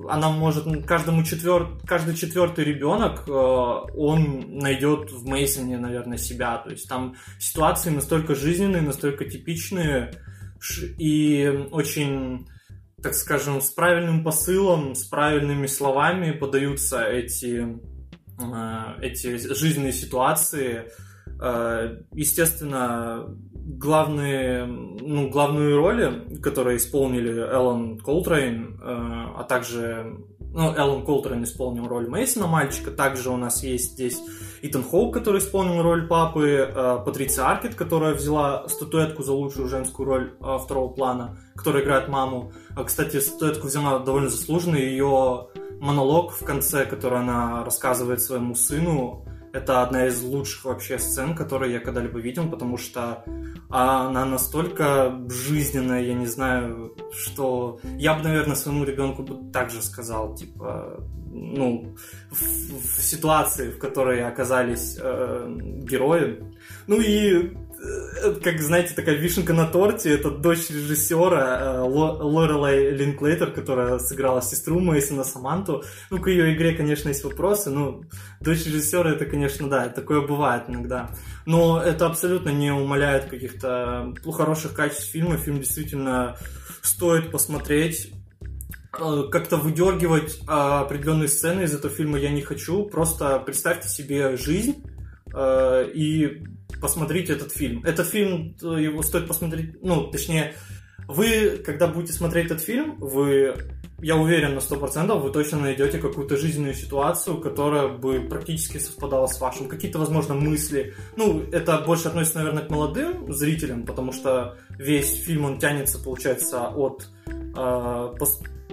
она может каждому четвер... каждый четвертый ребенок э, он найдет в Мейсоне, наверное, себя. То есть там ситуации настолько жизненные, настолько типичные и очень, так скажем, с правильным посылом, с правильными словами подаются эти эти жизненные ситуации. Э, естественно, главные, ну, главную роли, которые исполнили Эллар Колтрейн, э, а также ну, Эллар Колтрейн исполнил роль Мейсона, мальчика. Также у нас есть здесь Итан Хоук, который исполнил роль папы, э, Патриция Аркет, которая взяла статуэтку за лучшую женскую роль второго плана, которая играет маму. Кстати, статуэтку взяла довольно заслуженно. Ее монолог в конце, который она рассказывает своему сыну, это одна из лучших вообще сцен, которые я когда-либо видел, потому что она настолько жизненная, я не знаю, что я бы, наверное, своему ребенку бы также сказал, типа, ну, в, в ситуации, в которой оказались э, герои. Ну и как, знаете, такая вишенка на торте, это дочь режиссера э, Лорелай Линклейтер, которая сыграла сестру Мейсона Саманту. Ну, к ее игре, конечно, есть вопросы, но дочь режиссера, это, конечно, да, такое бывает иногда. Но это абсолютно не умаляет каких-то хороших качеств фильма. Фильм действительно стоит посмотреть э, как-то выдергивать определенные сцены из этого фильма я не хочу. Просто представьте себе жизнь и посмотрите этот фильм. Этот фильм, э, его стоит посмотреть, ну, точнее, вы, когда будете смотреть этот фильм, вы, я уверен на 100%, вы точно найдете какую-то жизненную ситуацию, которая бы практически совпадала с вашим. Какие-то, возможно, мысли. Ну, это больше относится, наверное, к молодым зрителям, потому что весь фильм, он тянется, получается, от э,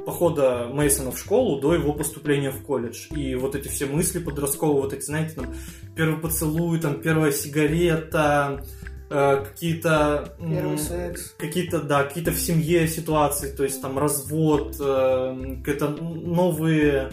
похода Мейсона в школу до его поступления в колледж. И вот эти все мысли подростковые, вот эти, знаете, там, первый поцелуй, там, первая сигарета, э, какие-то... Какие-то, да, какие-то в семье ситуации, то есть там развод, э, какие-то новые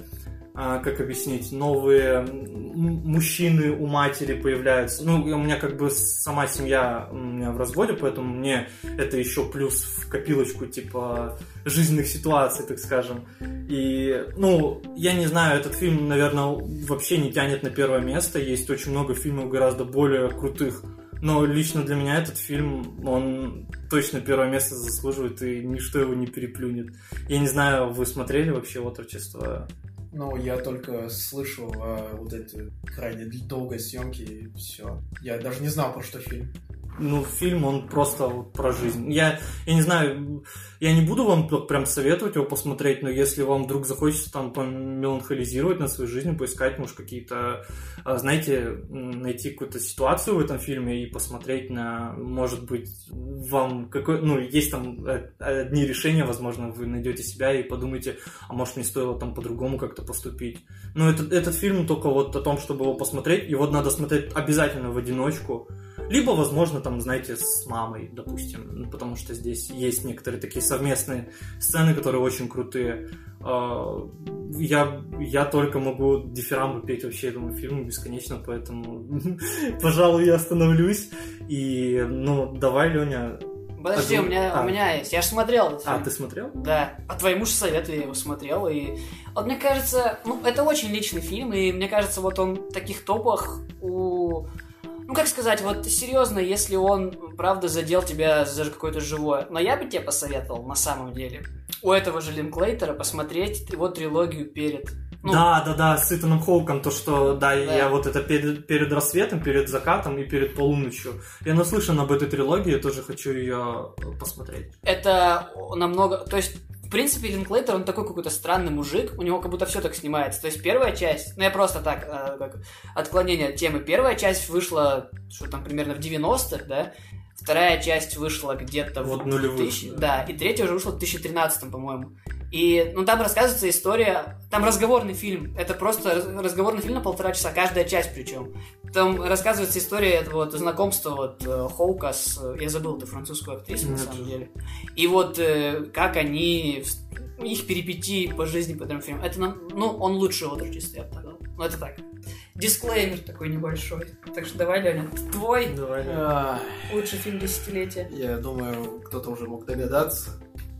как объяснить, новые мужчины у матери появляются. Ну, у меня как бы сама семья у меня в разводе, поэтому мне это еще плюс в копилочку, типа, жизненных ситуаций, так скажем. И, ну, я не знаю, этот фильм, наверное, вообще не тянет на первое место. Есть очень много фильмов гораздо более крутых. Но лично для меня этот фильм, он точно первое место заслуживает, и ничто его не переплюнет. Я не знаю, вы смотрели вообще «Отрочество»? Ну, я только слышал о вот этой крайне долгой съемке и все. Я даже не знал, про что фильм ну, фильм, он просто вот про жизнь. Я, я не знаю, я не буду вам прям советовать его посмотреть, но если вам вдруг захочется там помеланхолизировать на свою жизнь, поискать, может, какие-то, а, знаете, найти какую-то ситуацию в этом фильме и посмотреть на, может быть, вам какой, ну, есть там э, одни решения, возможно, вы найдете себя и подумаете, а может, мне стоило там по-другому как-то поступить. Но этот, этот фильм только вот о том, чтобы его посмотреть, его надо смотреть обязательно в одиночку, либо, возможно, там, знаете, с мамой, допустим, ну, потому что здесь есть некоторые такие совместные сцены, которые очень крутые. А, я, я только могу дифирамбы петь вообще этому фильму бесконечно, поэтому, пожалуй, я остановлюсь. И, ну, давай, Леня, Подожди, у Один- меня, а. у меня есть. Я же смотрел этот А, фильм. ты смотрел? Да, по твоему же совету я его смотрел, и вот мне кажется, ну, это очень личный фильм, и мне кажется, вот он в таких топах у... Ну, как сказать, вот серьезно, если он, правда, задел тебя за какое-то живое. Но я бы тебе посоветовал, на самом деле, у этого же Линклейтера посмотреть его трилогию перед... Ну, да, да, да, с Итаном Хоуком, то, что, да, Да. я вот это перед, перед рассветом, перед закатом и перед полуночью. Я наслышан об этой трилогии, я тоже хочу ее посмотреть. это намного... То есть, принципе, Линклейтер, он такой какой-то странный мужик, у него как будто все так снимается. То есть, первая часть, ну, я просто так, э, как отклонение от темы. Первая часть вышла, что там, примерно в 90-х, да? Вторая часть вышла где-то Вот в нулевых, 2000 да. да. и третья уже вышла в 2013, по-моему. И, ну, там рассказывается история, там разговорный фильм, это просто раз- разговорный фильм на полтора часа, каждая часть причем. Там рассказывается история этого вот знакомства вот э, Хоука с, я забыл эту французскую актрису на самом деле. И вот э, как они, их перипетии по жизни по этому фильму. Это, нам, ну, он лучший отрочистый, я бы сказал. Ну, это так. Дисклеймер такой небольшой. Так что давай, Леня, твой Давай. А, лучший фильм десятилетия. Я думаю, кто-то уже мог догадаться.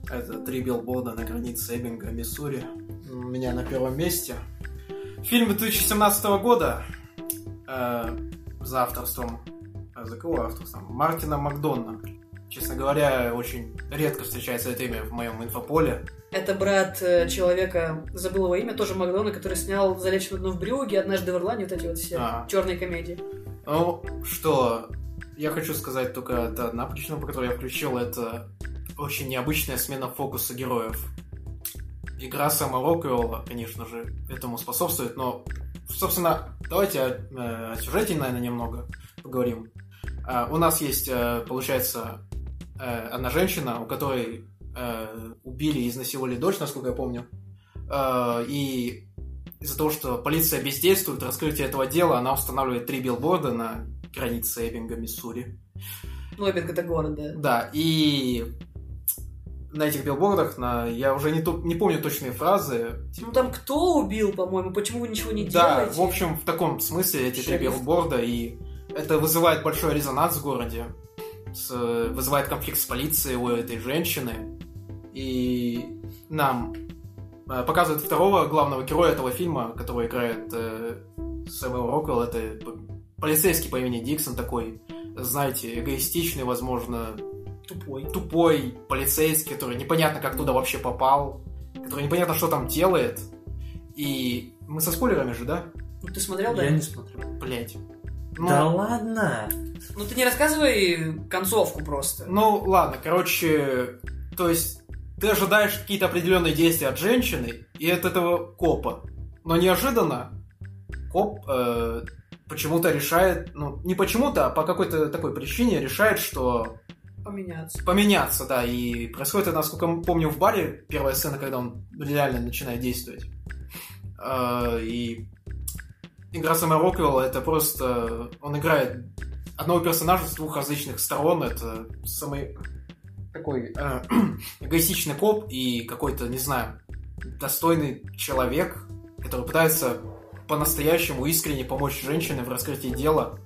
Это «Три билборда на границе Эббинга, Миссури». У меня на первом месте. Фильм 2017 года э, за авторством... а за кого авторством? Мартина Макдонна. Честно говоря, очень редко встречается это имя в моем инфополе. Это брат э, человека, забыл его имя, тоже Макдона, который снял «Залечь на дно в брюге», «Однажды в Ирландии», вот эти вот все А. черные комедии. Ну, что, я хочу сказать только это одна причина, по которой я включил, это очень необычная смена фокуса героев. Игра Сэма Роквелла, конечно же, этому способствует, но, собственно, давайте о, э, о сюжете, наверное, немного поговорим. А, у нас есть, э, получается, э, одна женщина, у которой э, убили и изнасиловали дочь, насколько я помню. Э, и из-за того, что полиция бездействует, раскрытие этого дела, она устанавливает три билборда на границе Эббинга, Миссури. Ну, Эббинг это город, да. Да, и на этих билбордах, на, я уже не, то- не помню точные фразы. Ну, там кто убил, по-моему, почему вы ничего не да, делаете? в общем, в таком смысле эти три билборда, и это вызывает большой резонанс в городе, с- вызывает конфликт с полицией у этой женщины, и нам э, показывают второго главного героя этого фильма, который играет э, Сэмюэл Роквелл, это полицейский по имени Диксон такой, знаете, эгоистичный, возможно, Тупой. тупой полицейский, который непонятно как туда вообще попал, который непонятно что там делает. И мы со спойлерами же, да? Ну, ты смотрел, да? Я не смотрю. Блять. Ну, Да ладно. Ну, ты не рассказывай концовку просто. ну, ладно, короче, то есть ты ожидаешь какие-то определенные действия от женщины и от этого копа. Но неожиданно коп э, почему-то решает, ну, не почему-то, а по какой-то такой причине решает, что Поменяться. поменяться, да, и происходит это, насколько я помню, в баре, первая сцена, когда он реально начинает действовать. Э, И игра Сэма Роквелла, это просто... Он играет одного персонажа с двух различных сторон, это самый такой э, эгоистичный коп и какой-то, не знаю, достойный человек, который пытается по-настоящему искренне помочь женщине в раскрытии дела.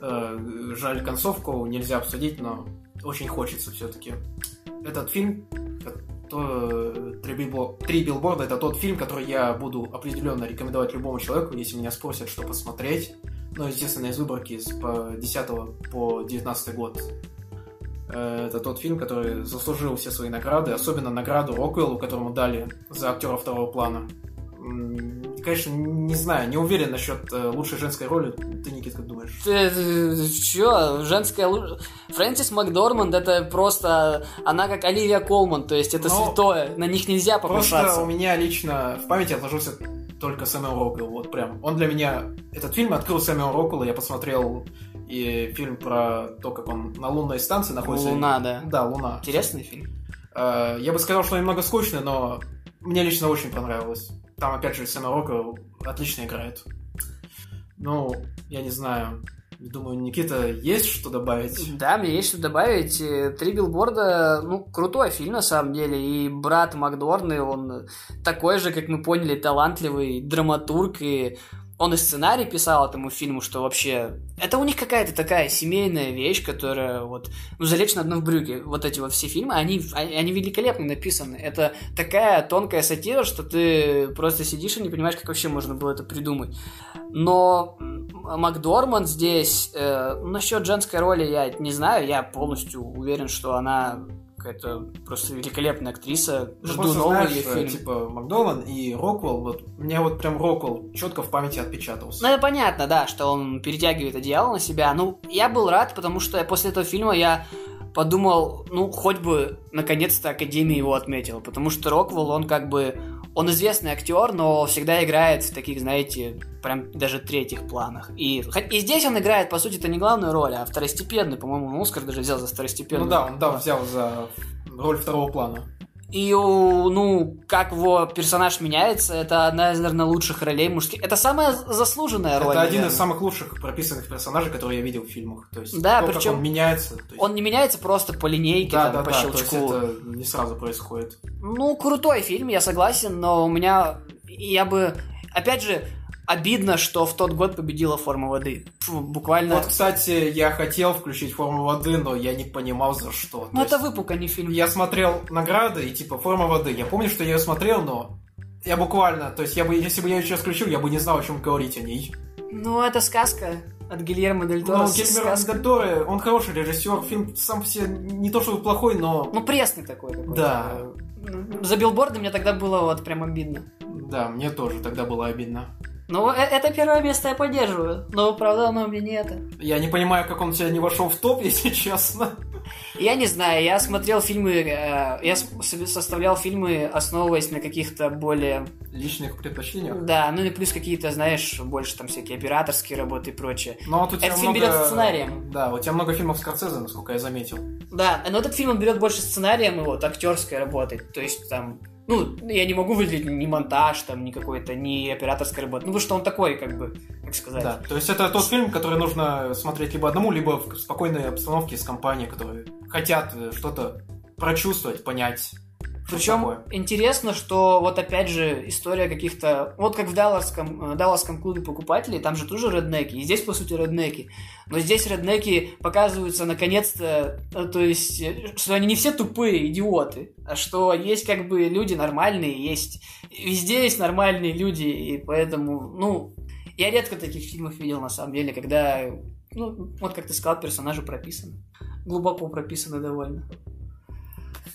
Э, Жаль, концовку нельзя обсудить, но очень хочется все-таки. Этот фильм, то, «Три билбо- «Три билборда» — это тот фильм, который я буду определенно рекомендовать любому человеку, если меня спросят, что посмотреть. Ну, естественно, из выборки с по 10 по 19 год. Э, Это тот фильм, который заслужил все свои награды, особенно награду Роквеллу, которому дали за актера второго плана. Конечно, не знаю, не уверен насчет э, лучшей женской роли. Ты, Никит, как думаешь? Ты, чё, женская лу- Фрэнсис Макдорманд это просто... Она как Оливия Колман, то есть это Ну, святое. На них нельзя Просто покушаться. у меня лично в памяти отложился только Сэмюэл Роквелл, вот прям. Он для меня... Этот фильм открыл Сэмюэл Роквелла, я посмотрел и фильм про то, как он на лунной станции находится. Луна, да. Да, Луна. Интересный фильм. Э, Я бы сказал, что он немного скучный, но мне лично очень понравилось. Там, опять же, Роквелл отлично играет. Ну, я не знаю. Думаю, Никита, есть что добавить? Да, мне есть что добавить. Э, Три билборда, ну, крутой фильм на самом деле. И брат Макдорны, он такой же, как мы поняли, талантливый драматург. И он и сценарий писал этому фильму, что вообще... Это у них какая-то такая семейная вещь, которая вот... Ну, «Залечь на одном брюке». Вот эти вот все фильмы, они, они великолепно написаны. Это такая тонкая сатира, что ты просто сидишь и не понимаешь, как вообще можно было это придумать. Но Макдорман здесь... Э, насчет женской роли я не знаю, я полностью уверен, что она какая-то просто великолепная актриса. Ну, Жду новый знаешь, фильм. типа Макдован и Роквелл, вот у меня вот прям Роквелл четко в памяти отпечатался. Ну, это понятно, да, что он перетягивает одеяло на себя. Ну, я был рад, потому что после этого фильма я подумал, ну, хоть бы наконец-то Академия его отметила. Потому что Роквелл, он как бы... Он известный актер, но всегда играет в таких, знаете, прям даже третьих планах. И, и здесь он играет, по сути, это не главную роль, а второстепенную. По-моему, Оскар даже взял за второстепенную. Ну да, он да, взял за роль второго плана. И, ну, как его персонаж меняется, это одна из, наверное, лучших ролей мужских. Это самая заслуженная роль. Это один наверное. из самых лучших прописанных персонажей, которые я видел в фильмах. То есть Да, то, причем он меняется. есть- Он не меняется просто по линейке, да, там, да, по да, щелчку. то есть это не сразу происходит. Ну, крутой фильм, я согласен, но у меня... Я бы... Опять же, обидно, что в тот год победила «Форма воды». Фу, буквально... Вот, кстати, я хотел включить форму воды, но я не понимал за что. ну, То это есть выпук, а не фильм. Я смотрел награды и типа форма воды. Я помню, что я ее смотрел, но я буквально, то есть я бы, если бы я ее сейчас включил, я бы не знал, о чем говорить о ней. Ну, это сказка от Гильермо Дель Торо. Ну, Гильермо сказка. Дель Торо, он хороший режиссер, фильм сам по себе не то чтобы плохой, но Ну, пресный такой. какой-то. Да. Ну, За билборды мне тогда было вот прям обидно. да, мне тоже тогда было обидно. Ну, э- это первое место я поддерживаю. Но, правда, оно мне не это. Я не понимаю, как он у тебя не вошел в топ, если честно. Я не знаю, я смотрел фильмы, э, я составлял фильмы, основываясь на каких-то более Личных предпочтениях. Да, ну и плюс какие-то, знаешь, больше там всякие операторские работы и прочее. Но вот у тебя Этот фильм много... берет сценарием. Да, у тебя много фильмов Скорсезе, насколько я заметил. Да, но этот фильм он берет больше сценарием и вот актерской работой. То есть там, ну, я не могу выделить ни монтаж, там, ни какой-то, ни операторской работы. Ну, потому что он такой, как бы, как сказать. Да, то есть это тот фильм, который нужно смотреть либо одному, либо в спокойной обстановке с компанией, которые хотят что-то прочувствовать, понять. Причем такое. интересно, что вот опять же история каких-то... Вот как в Далласском, э, Далласском клубе покупателей, там же тоже реднеки. И здесь, по сути, реднеки. Но здесь реднеки показываются наконец-то, э, то есть, э, что они не все тупые идиоты, а что есть как бы люди нормальные, есть... Везде есть нормальные люди, и поэтому, ну... Я редко таких фильмов видел, на самом деле, когда, ну, вот как ты сказал, персонажи прописаны. Глубоко прописаны довольно.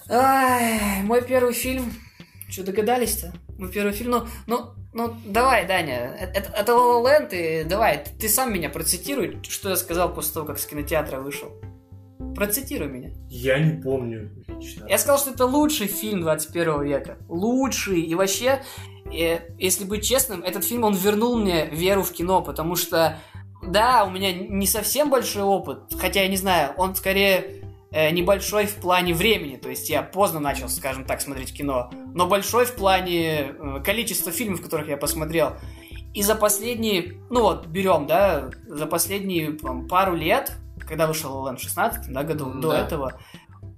Ай, мой первый фильм. Что, догадались-то? Мой первый фильм. Ну, ну, ну, давай, Даня. Это, это La La Land, и давай, ты, сам меня процитируй, что я сказал после того, как с кинотеатра вышел. Процитируй меня. Я не помню лично. Я сказал, что это лучший фильм 21 века. Лучший. И вообще, э, если быть честным, этот фильм, он вернул мне веру в кино, потому что, да, у меня не совсем большой опыт, хотя я не знаю, он скорее э, небольшой в плане времени, то есть я поздно начал, скажем так, смотреть кино, но большой в плане э, количества фильмов, которых я посмотрел. И за последние, ну вот, берем, да, за последние там, пару лет, когда вышел в 16 да, году, до Да. этого,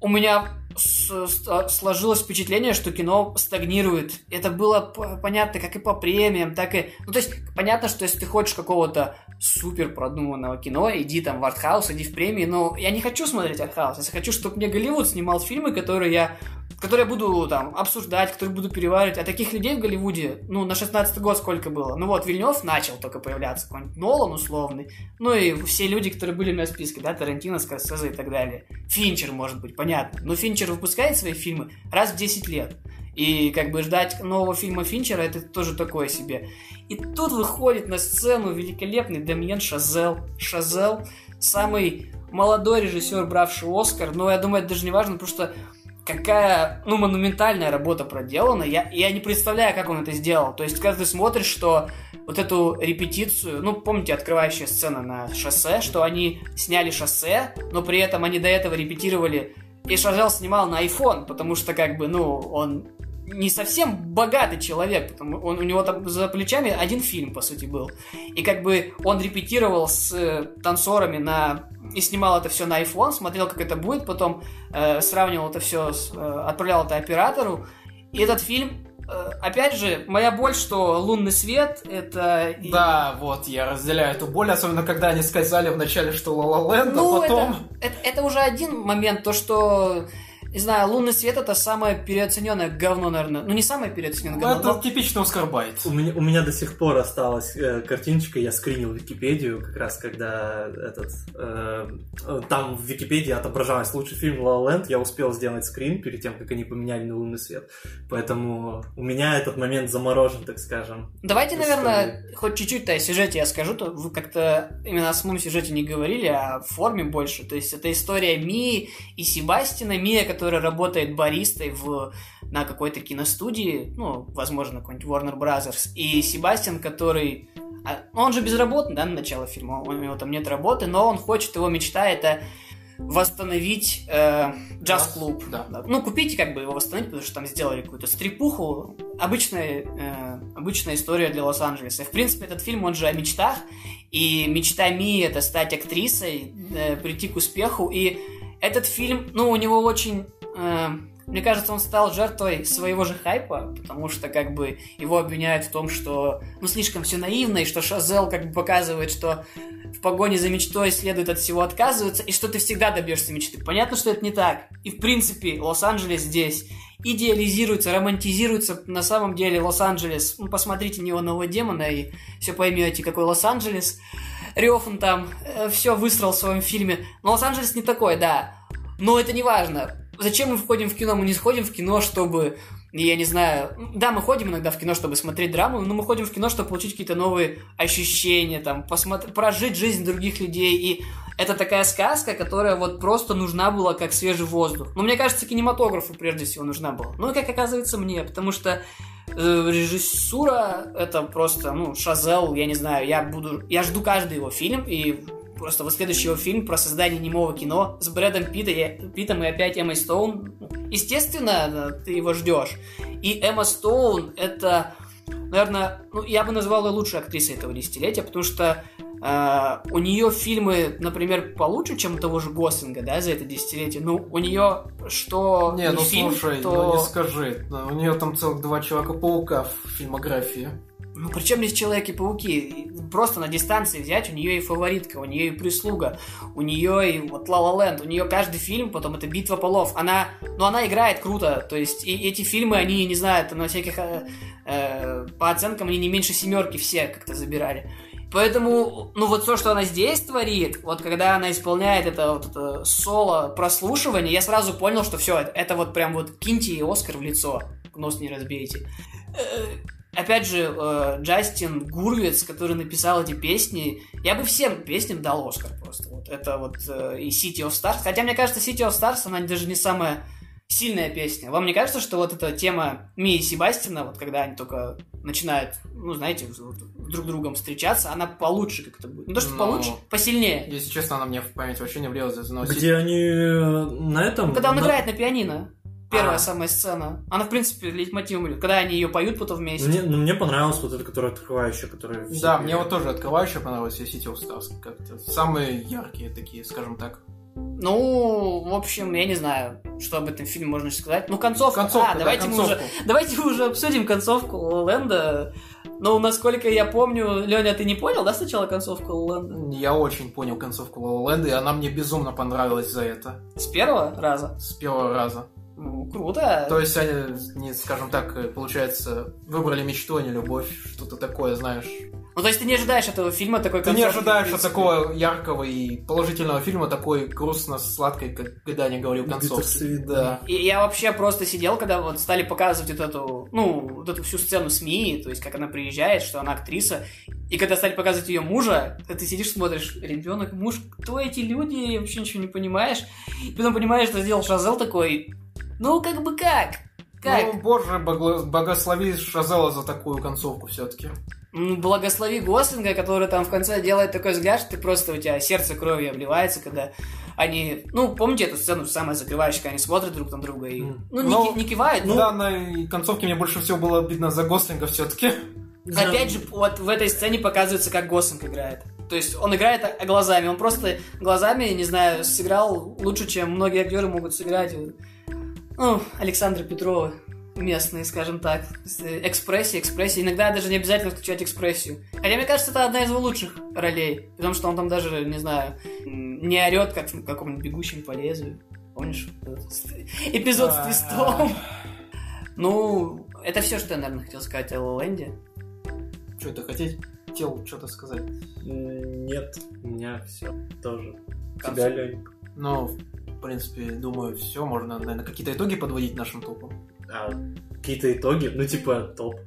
у меня сложилось впечатление, что кино стагнирует. Это было понятно как и по премиям, так и... Ну, то есть, понятно, что если ты хочешь какого-то супер продуманного кино, иди там в артхаус, иди в премии, но я не хочу смотреть артхаус. Если хочу, чтобы мне Голливуд снимал фильмы, которые я которые я буду там обсуждать, которые буду переваривать. А таких людей в Голливуде, ну, на 16 год сколько было? Ну вот, Вильнев начал только появляться, какой-нибудь Нолан условный. Ну и все люди, которые были у меня в списке, да, Тарантино, Скорсезе и так далее. Финчер, может быть, понятно. Но Финчер выпускает свои фильмы раз в 10 лет. И как бы ждать нового фильма Финчера это тоже такое себе. И тут выходит на сцену великолепный Дамьен Шазел. Шазел самый молодой режиссер, бравший Оскар. Но я думаю, это даже не важно, потому что какая, ну, монументальная работа проделана. Я, я не представляю, как он это сделал. То есть, когда ты смотришь, что вот эту репетицию, ну, помните, открывающая сцена на шоссе, что они сняли шоссе, но при этом они до этого репетировали, и Шажел снимал на iPhone, потому что, как бы, ну, он не совсем богатый человек, потому он, у него там за плечами один фильм, по сути, был. И как бы он репетировал с э, танцорами на... и снимал это все на iPhone, смотрел, как это будет, потом э, сравнивал это все, с, э, отправлял это оператору. И этот фильм э, опять же, моя боль, что лунный свет это... Да, вот, я разделяю эту боль, особенно когда они сказали вначале, что Ла Ленд, Ну, а потом... это, это, это уже один момент, то, что, не знаю, лунный свет это самое переоцененное говно, наверное. Ну, не самое переоцененное Ну, говно. это типично Оскар Байт. У меня, у меня до сих пор осталась э, картиночка, я скринил Википедию, как раз когда этот... э, э, там в Википедии отображалась лучший фильм «Ла Ленд», я успел сделать скрин перед тем, как они поменяли на лунный свет. Поэтому у меня этот момент заморожен, так скажем. Давайте, наверное, хоть чуть-чуть-то о сюжете я скажу, то вы как-то именно о самом сюжете не говорили, а в форме больше. То есть это история Мии и Себастина. Мия, которая работает баристой в, на какой-то киностудии, ну, возможно, какой-нибудь Warner Brothers. И Себастьян, который... а, Он же безработный, да, на начало фильма, у него там нет работы, но он хочет, его мечта это восстановить э, джаз-клуб. Да. Да. Ну, купите как бы его восстановить, потому что там сделали какую-то стрипуху. Обычная, э, обычная история для Лос-Анджелеса. И, в принципе, этот фильм, он же о мечтах. И мечта Мии — это стать актрисой, э, прийти к успеху. И этот фильм, ну, у него очень... э, мне кажется, он стал жертвой своего же хайпа, потому что как бы его обвиняют в том, что ну слишком все наивно, и что Шазел как бы показывает, что в погоне за мечтой следует от всего отказываться, и что ты всегда добьешься мечты. Понятно, что это не так. И в принципе, Лос-Анджелес здесь идеализируется, романтизируется. На самом деле Лос-Анджелес, ну посмотрите неонового демона и все поймете, какой Лос-Анджелес. Рёфан там все выстроил в своем фильме. Но Лос-Анджелес не такой, да. Но это не важно. Зачем мы входим в кино? Мы не сходим в кино, чтобы я не знаю, да, мы ходим иногда в кино, чтобы смотреть драму, но мы ходим в кино, чтобы получить какие-то новые ощущения, там, посмотри, прожить жизнь других людей, и это такая сказка, которая вот просто нужна была как свежий воздух. Но мне кажется, кинематографу прежде всего нужна была. Ну, и как оказывается мне, потому что э, режиссура это просто, ну, Шазел, я не знаю, я буду, я жду каждый его фильм, и просто вот следующий его фильм про создание немого кино с Брэдом Питта, и- Питтом и опять Эммой Стоун. Естественно, ты его ждешь. И Эмма Стоун это, наверное, ну, я бы назвал ее лучшей актрисой этого десятилетия, потому что э, у нее фильмы, например, получше, чем у того же Гослинга, да, за это десятилетие. Ну, у нее что Не, ну фильм, слушай, то... ну не скажи. У нее там целых два Человека-паука в фильмографии. Ну, причем здесь Человеки-пауки? Просто на дистанции взять, у нее и фаворитка, у нее и прислуга, у нее и вот Ла Ла Ленд, у нее каждый фильм, потом это битва полов. Она, ну, она играет круто, то есть и эти фильмы, они, не знаю, на всяких, э, э, по оценкам, они не меньше семерки все как-то забирали. Поэтому, ну вот то, что она здесь творит, вот когда она исполняет это вот это соло прослушивание, я сразу понял, что все, это, это вот прям вот киньте ей Оскар в лицо, нос не разбейте. Опять же, э, Джастин Гурвиц, который написал эти песни, я бы всем песням дал Оскар просто. Вот это вот э, и City of Stars. Хотя, мне кажется, City of Stars, она даже не самая сильная песня. Вам не кажется, что вот эта тема Мии и Себастина, вот когда они только начинают, ну, знаете, вот друг другом встречаться, она получше как-то будет. Ну, то, что Ну, получше, посильнее. Если честно, она мне в память вообще не влезла. Но Где они э, на этом... Когда он на- играет на пианино. Первая А. самая сцена. Она, в принципе, лейтмотивом идет. Когда они ее поют потом вместе. Мне, ну, мне понравилась вот эта, которая открывающая, которая... все Да, мне вот тоже открывающая понравилась и City of Stars. Как-то самые яркие такие, скажем так. Ну, в общем, я не знаю, что об этом фильме можно сказать. Ну, концовка. Концовка, а, да, давайте, мы уже, концовку. давайте мы уже обсудим концовку Лэнда. Ну, насколько я помню, Леня, ты не понял, да, сначала концовку Лэнда? Я очень понял концовку Ла Ленда, и она мне безумно понравилась за это. С первого раза? С первого раза. Ну, круто. То есть они, не, скажем так, э, получается, выбрали мечту, а не любовь. Что-то такое, знаешь. Ну, то есть ты не ожидаешь этого фильма такой Ты не ожидаешь от такого яркого и положительного фильма такой грустно-сладкой, как когда не говорил концовки. Да. И я вообще просто сидел, когда вот стали показывать вот эту, ну, вот эту всю сцену с Мией, то есть как она приезжает, что она актриса, и когда стали показывать ее мужа, ты сидишь, смотришь, ребенок, муж, кто эти люди, вообще ничего не понимаешь, и потом понимаешь, что сделал Шазел такой, ну, как бы как? Как? Ну, боже, благослови Шазела за такую концовку все-таки. Благослови Гослинга, который там в конце делает такой взгляд, что ты просто у тебя сердце кровью обливается, когда они... Ну, помните эту сцену, самая закрывающая, когда они смотрят друг на друга и... Ну, не, Ну, ки- не кивают, Ну, но... да, на концовке мне больше всего было обидно за Гослинга все-таки. Опять же, вот в этой сцене показывается, как Гослинг играет. То есть он играет глазами. Он просто глазами, не знаю, сыграл лучше, чем многие актеры могут сыграть. Ну, Александра Петрова. местные, скажем так. С, э, Экспрессия, экспрессия. Иногда даже не обязательно включать экспрессию. Хотя, мне кажется, это одна из его лучших ролей. Потому что он там даже, не знаю, не орет, как в каком-нибудь бегущем по лезвию. Помнишь? Эпизод с твистом. Ну, это все, что я, наверное, хотел сказать о Лоленде. Что ты хотеть? Хотел что-то сказать. Нет, у меня все тоже. Тебя, Лень? Ну, в принципе, думаю, все. Можно, наверное, какие-то итоги подводить нашим топам. А, какие-то итоги? Ну, типа, топ.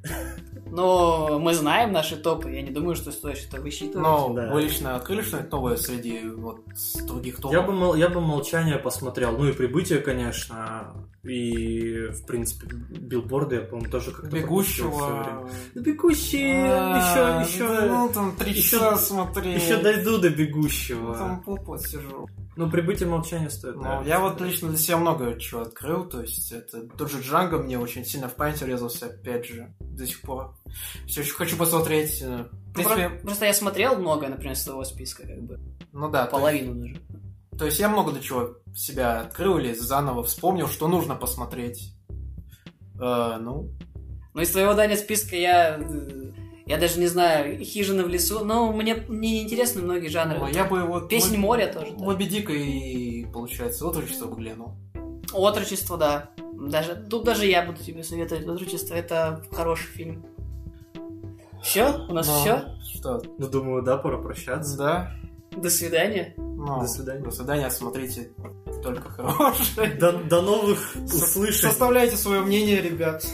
Но мы знаем наши топы. Я не думаю, что стоит что-то высчитывать. Но да. вы лично открыли что-нибудь новое среди вот других топов? Я бы, мол- я бы молчание посмотрел. Ну и прибытие, конечно. И, в принципе, билборды, я, по-моему, тоже как-то. Бегущего... Ну, бегущие, А, еще, Ну, еще, там три еще- часа смотри. еще дойду до Ну, бегущего. Там полпот сижу. Ну, прибытие молчания стоит. Ну, наверное, я вот лично для себя много чего открыл, то есть это тот же Джанго мне очень сильно в память урезался, опять же, до сих пор. Все еще хочу посмотреть. э, В Ну, принципе, про- Просто я смотрел много, например, с твоего списка, как бы. ну да, Половину даже. То есть я много для чего себя открыл или заново вспомнил, что нужно посмотреть. Э, ну, Но из твоего дания списка я... э, Я даже не знаю, хижина в лесу. Ну, мне, мне интересны многие жанры. ну, я бы вот... Песнь Моби- моря тоже. да. Моби Дика и, получается, отрочество глянул. Отрочество, да. Даже, тут даже я буду тебе советовать Отрочество. Это хороший фильм. Все? У нас Ну, все? Что? Ну, думаю, да, пора прощаться. Да. До свидания. Ну, До свидания. До свидания, смотрите только хорошее. До, до новых услышаний. Составляйте свое мнение, ребят.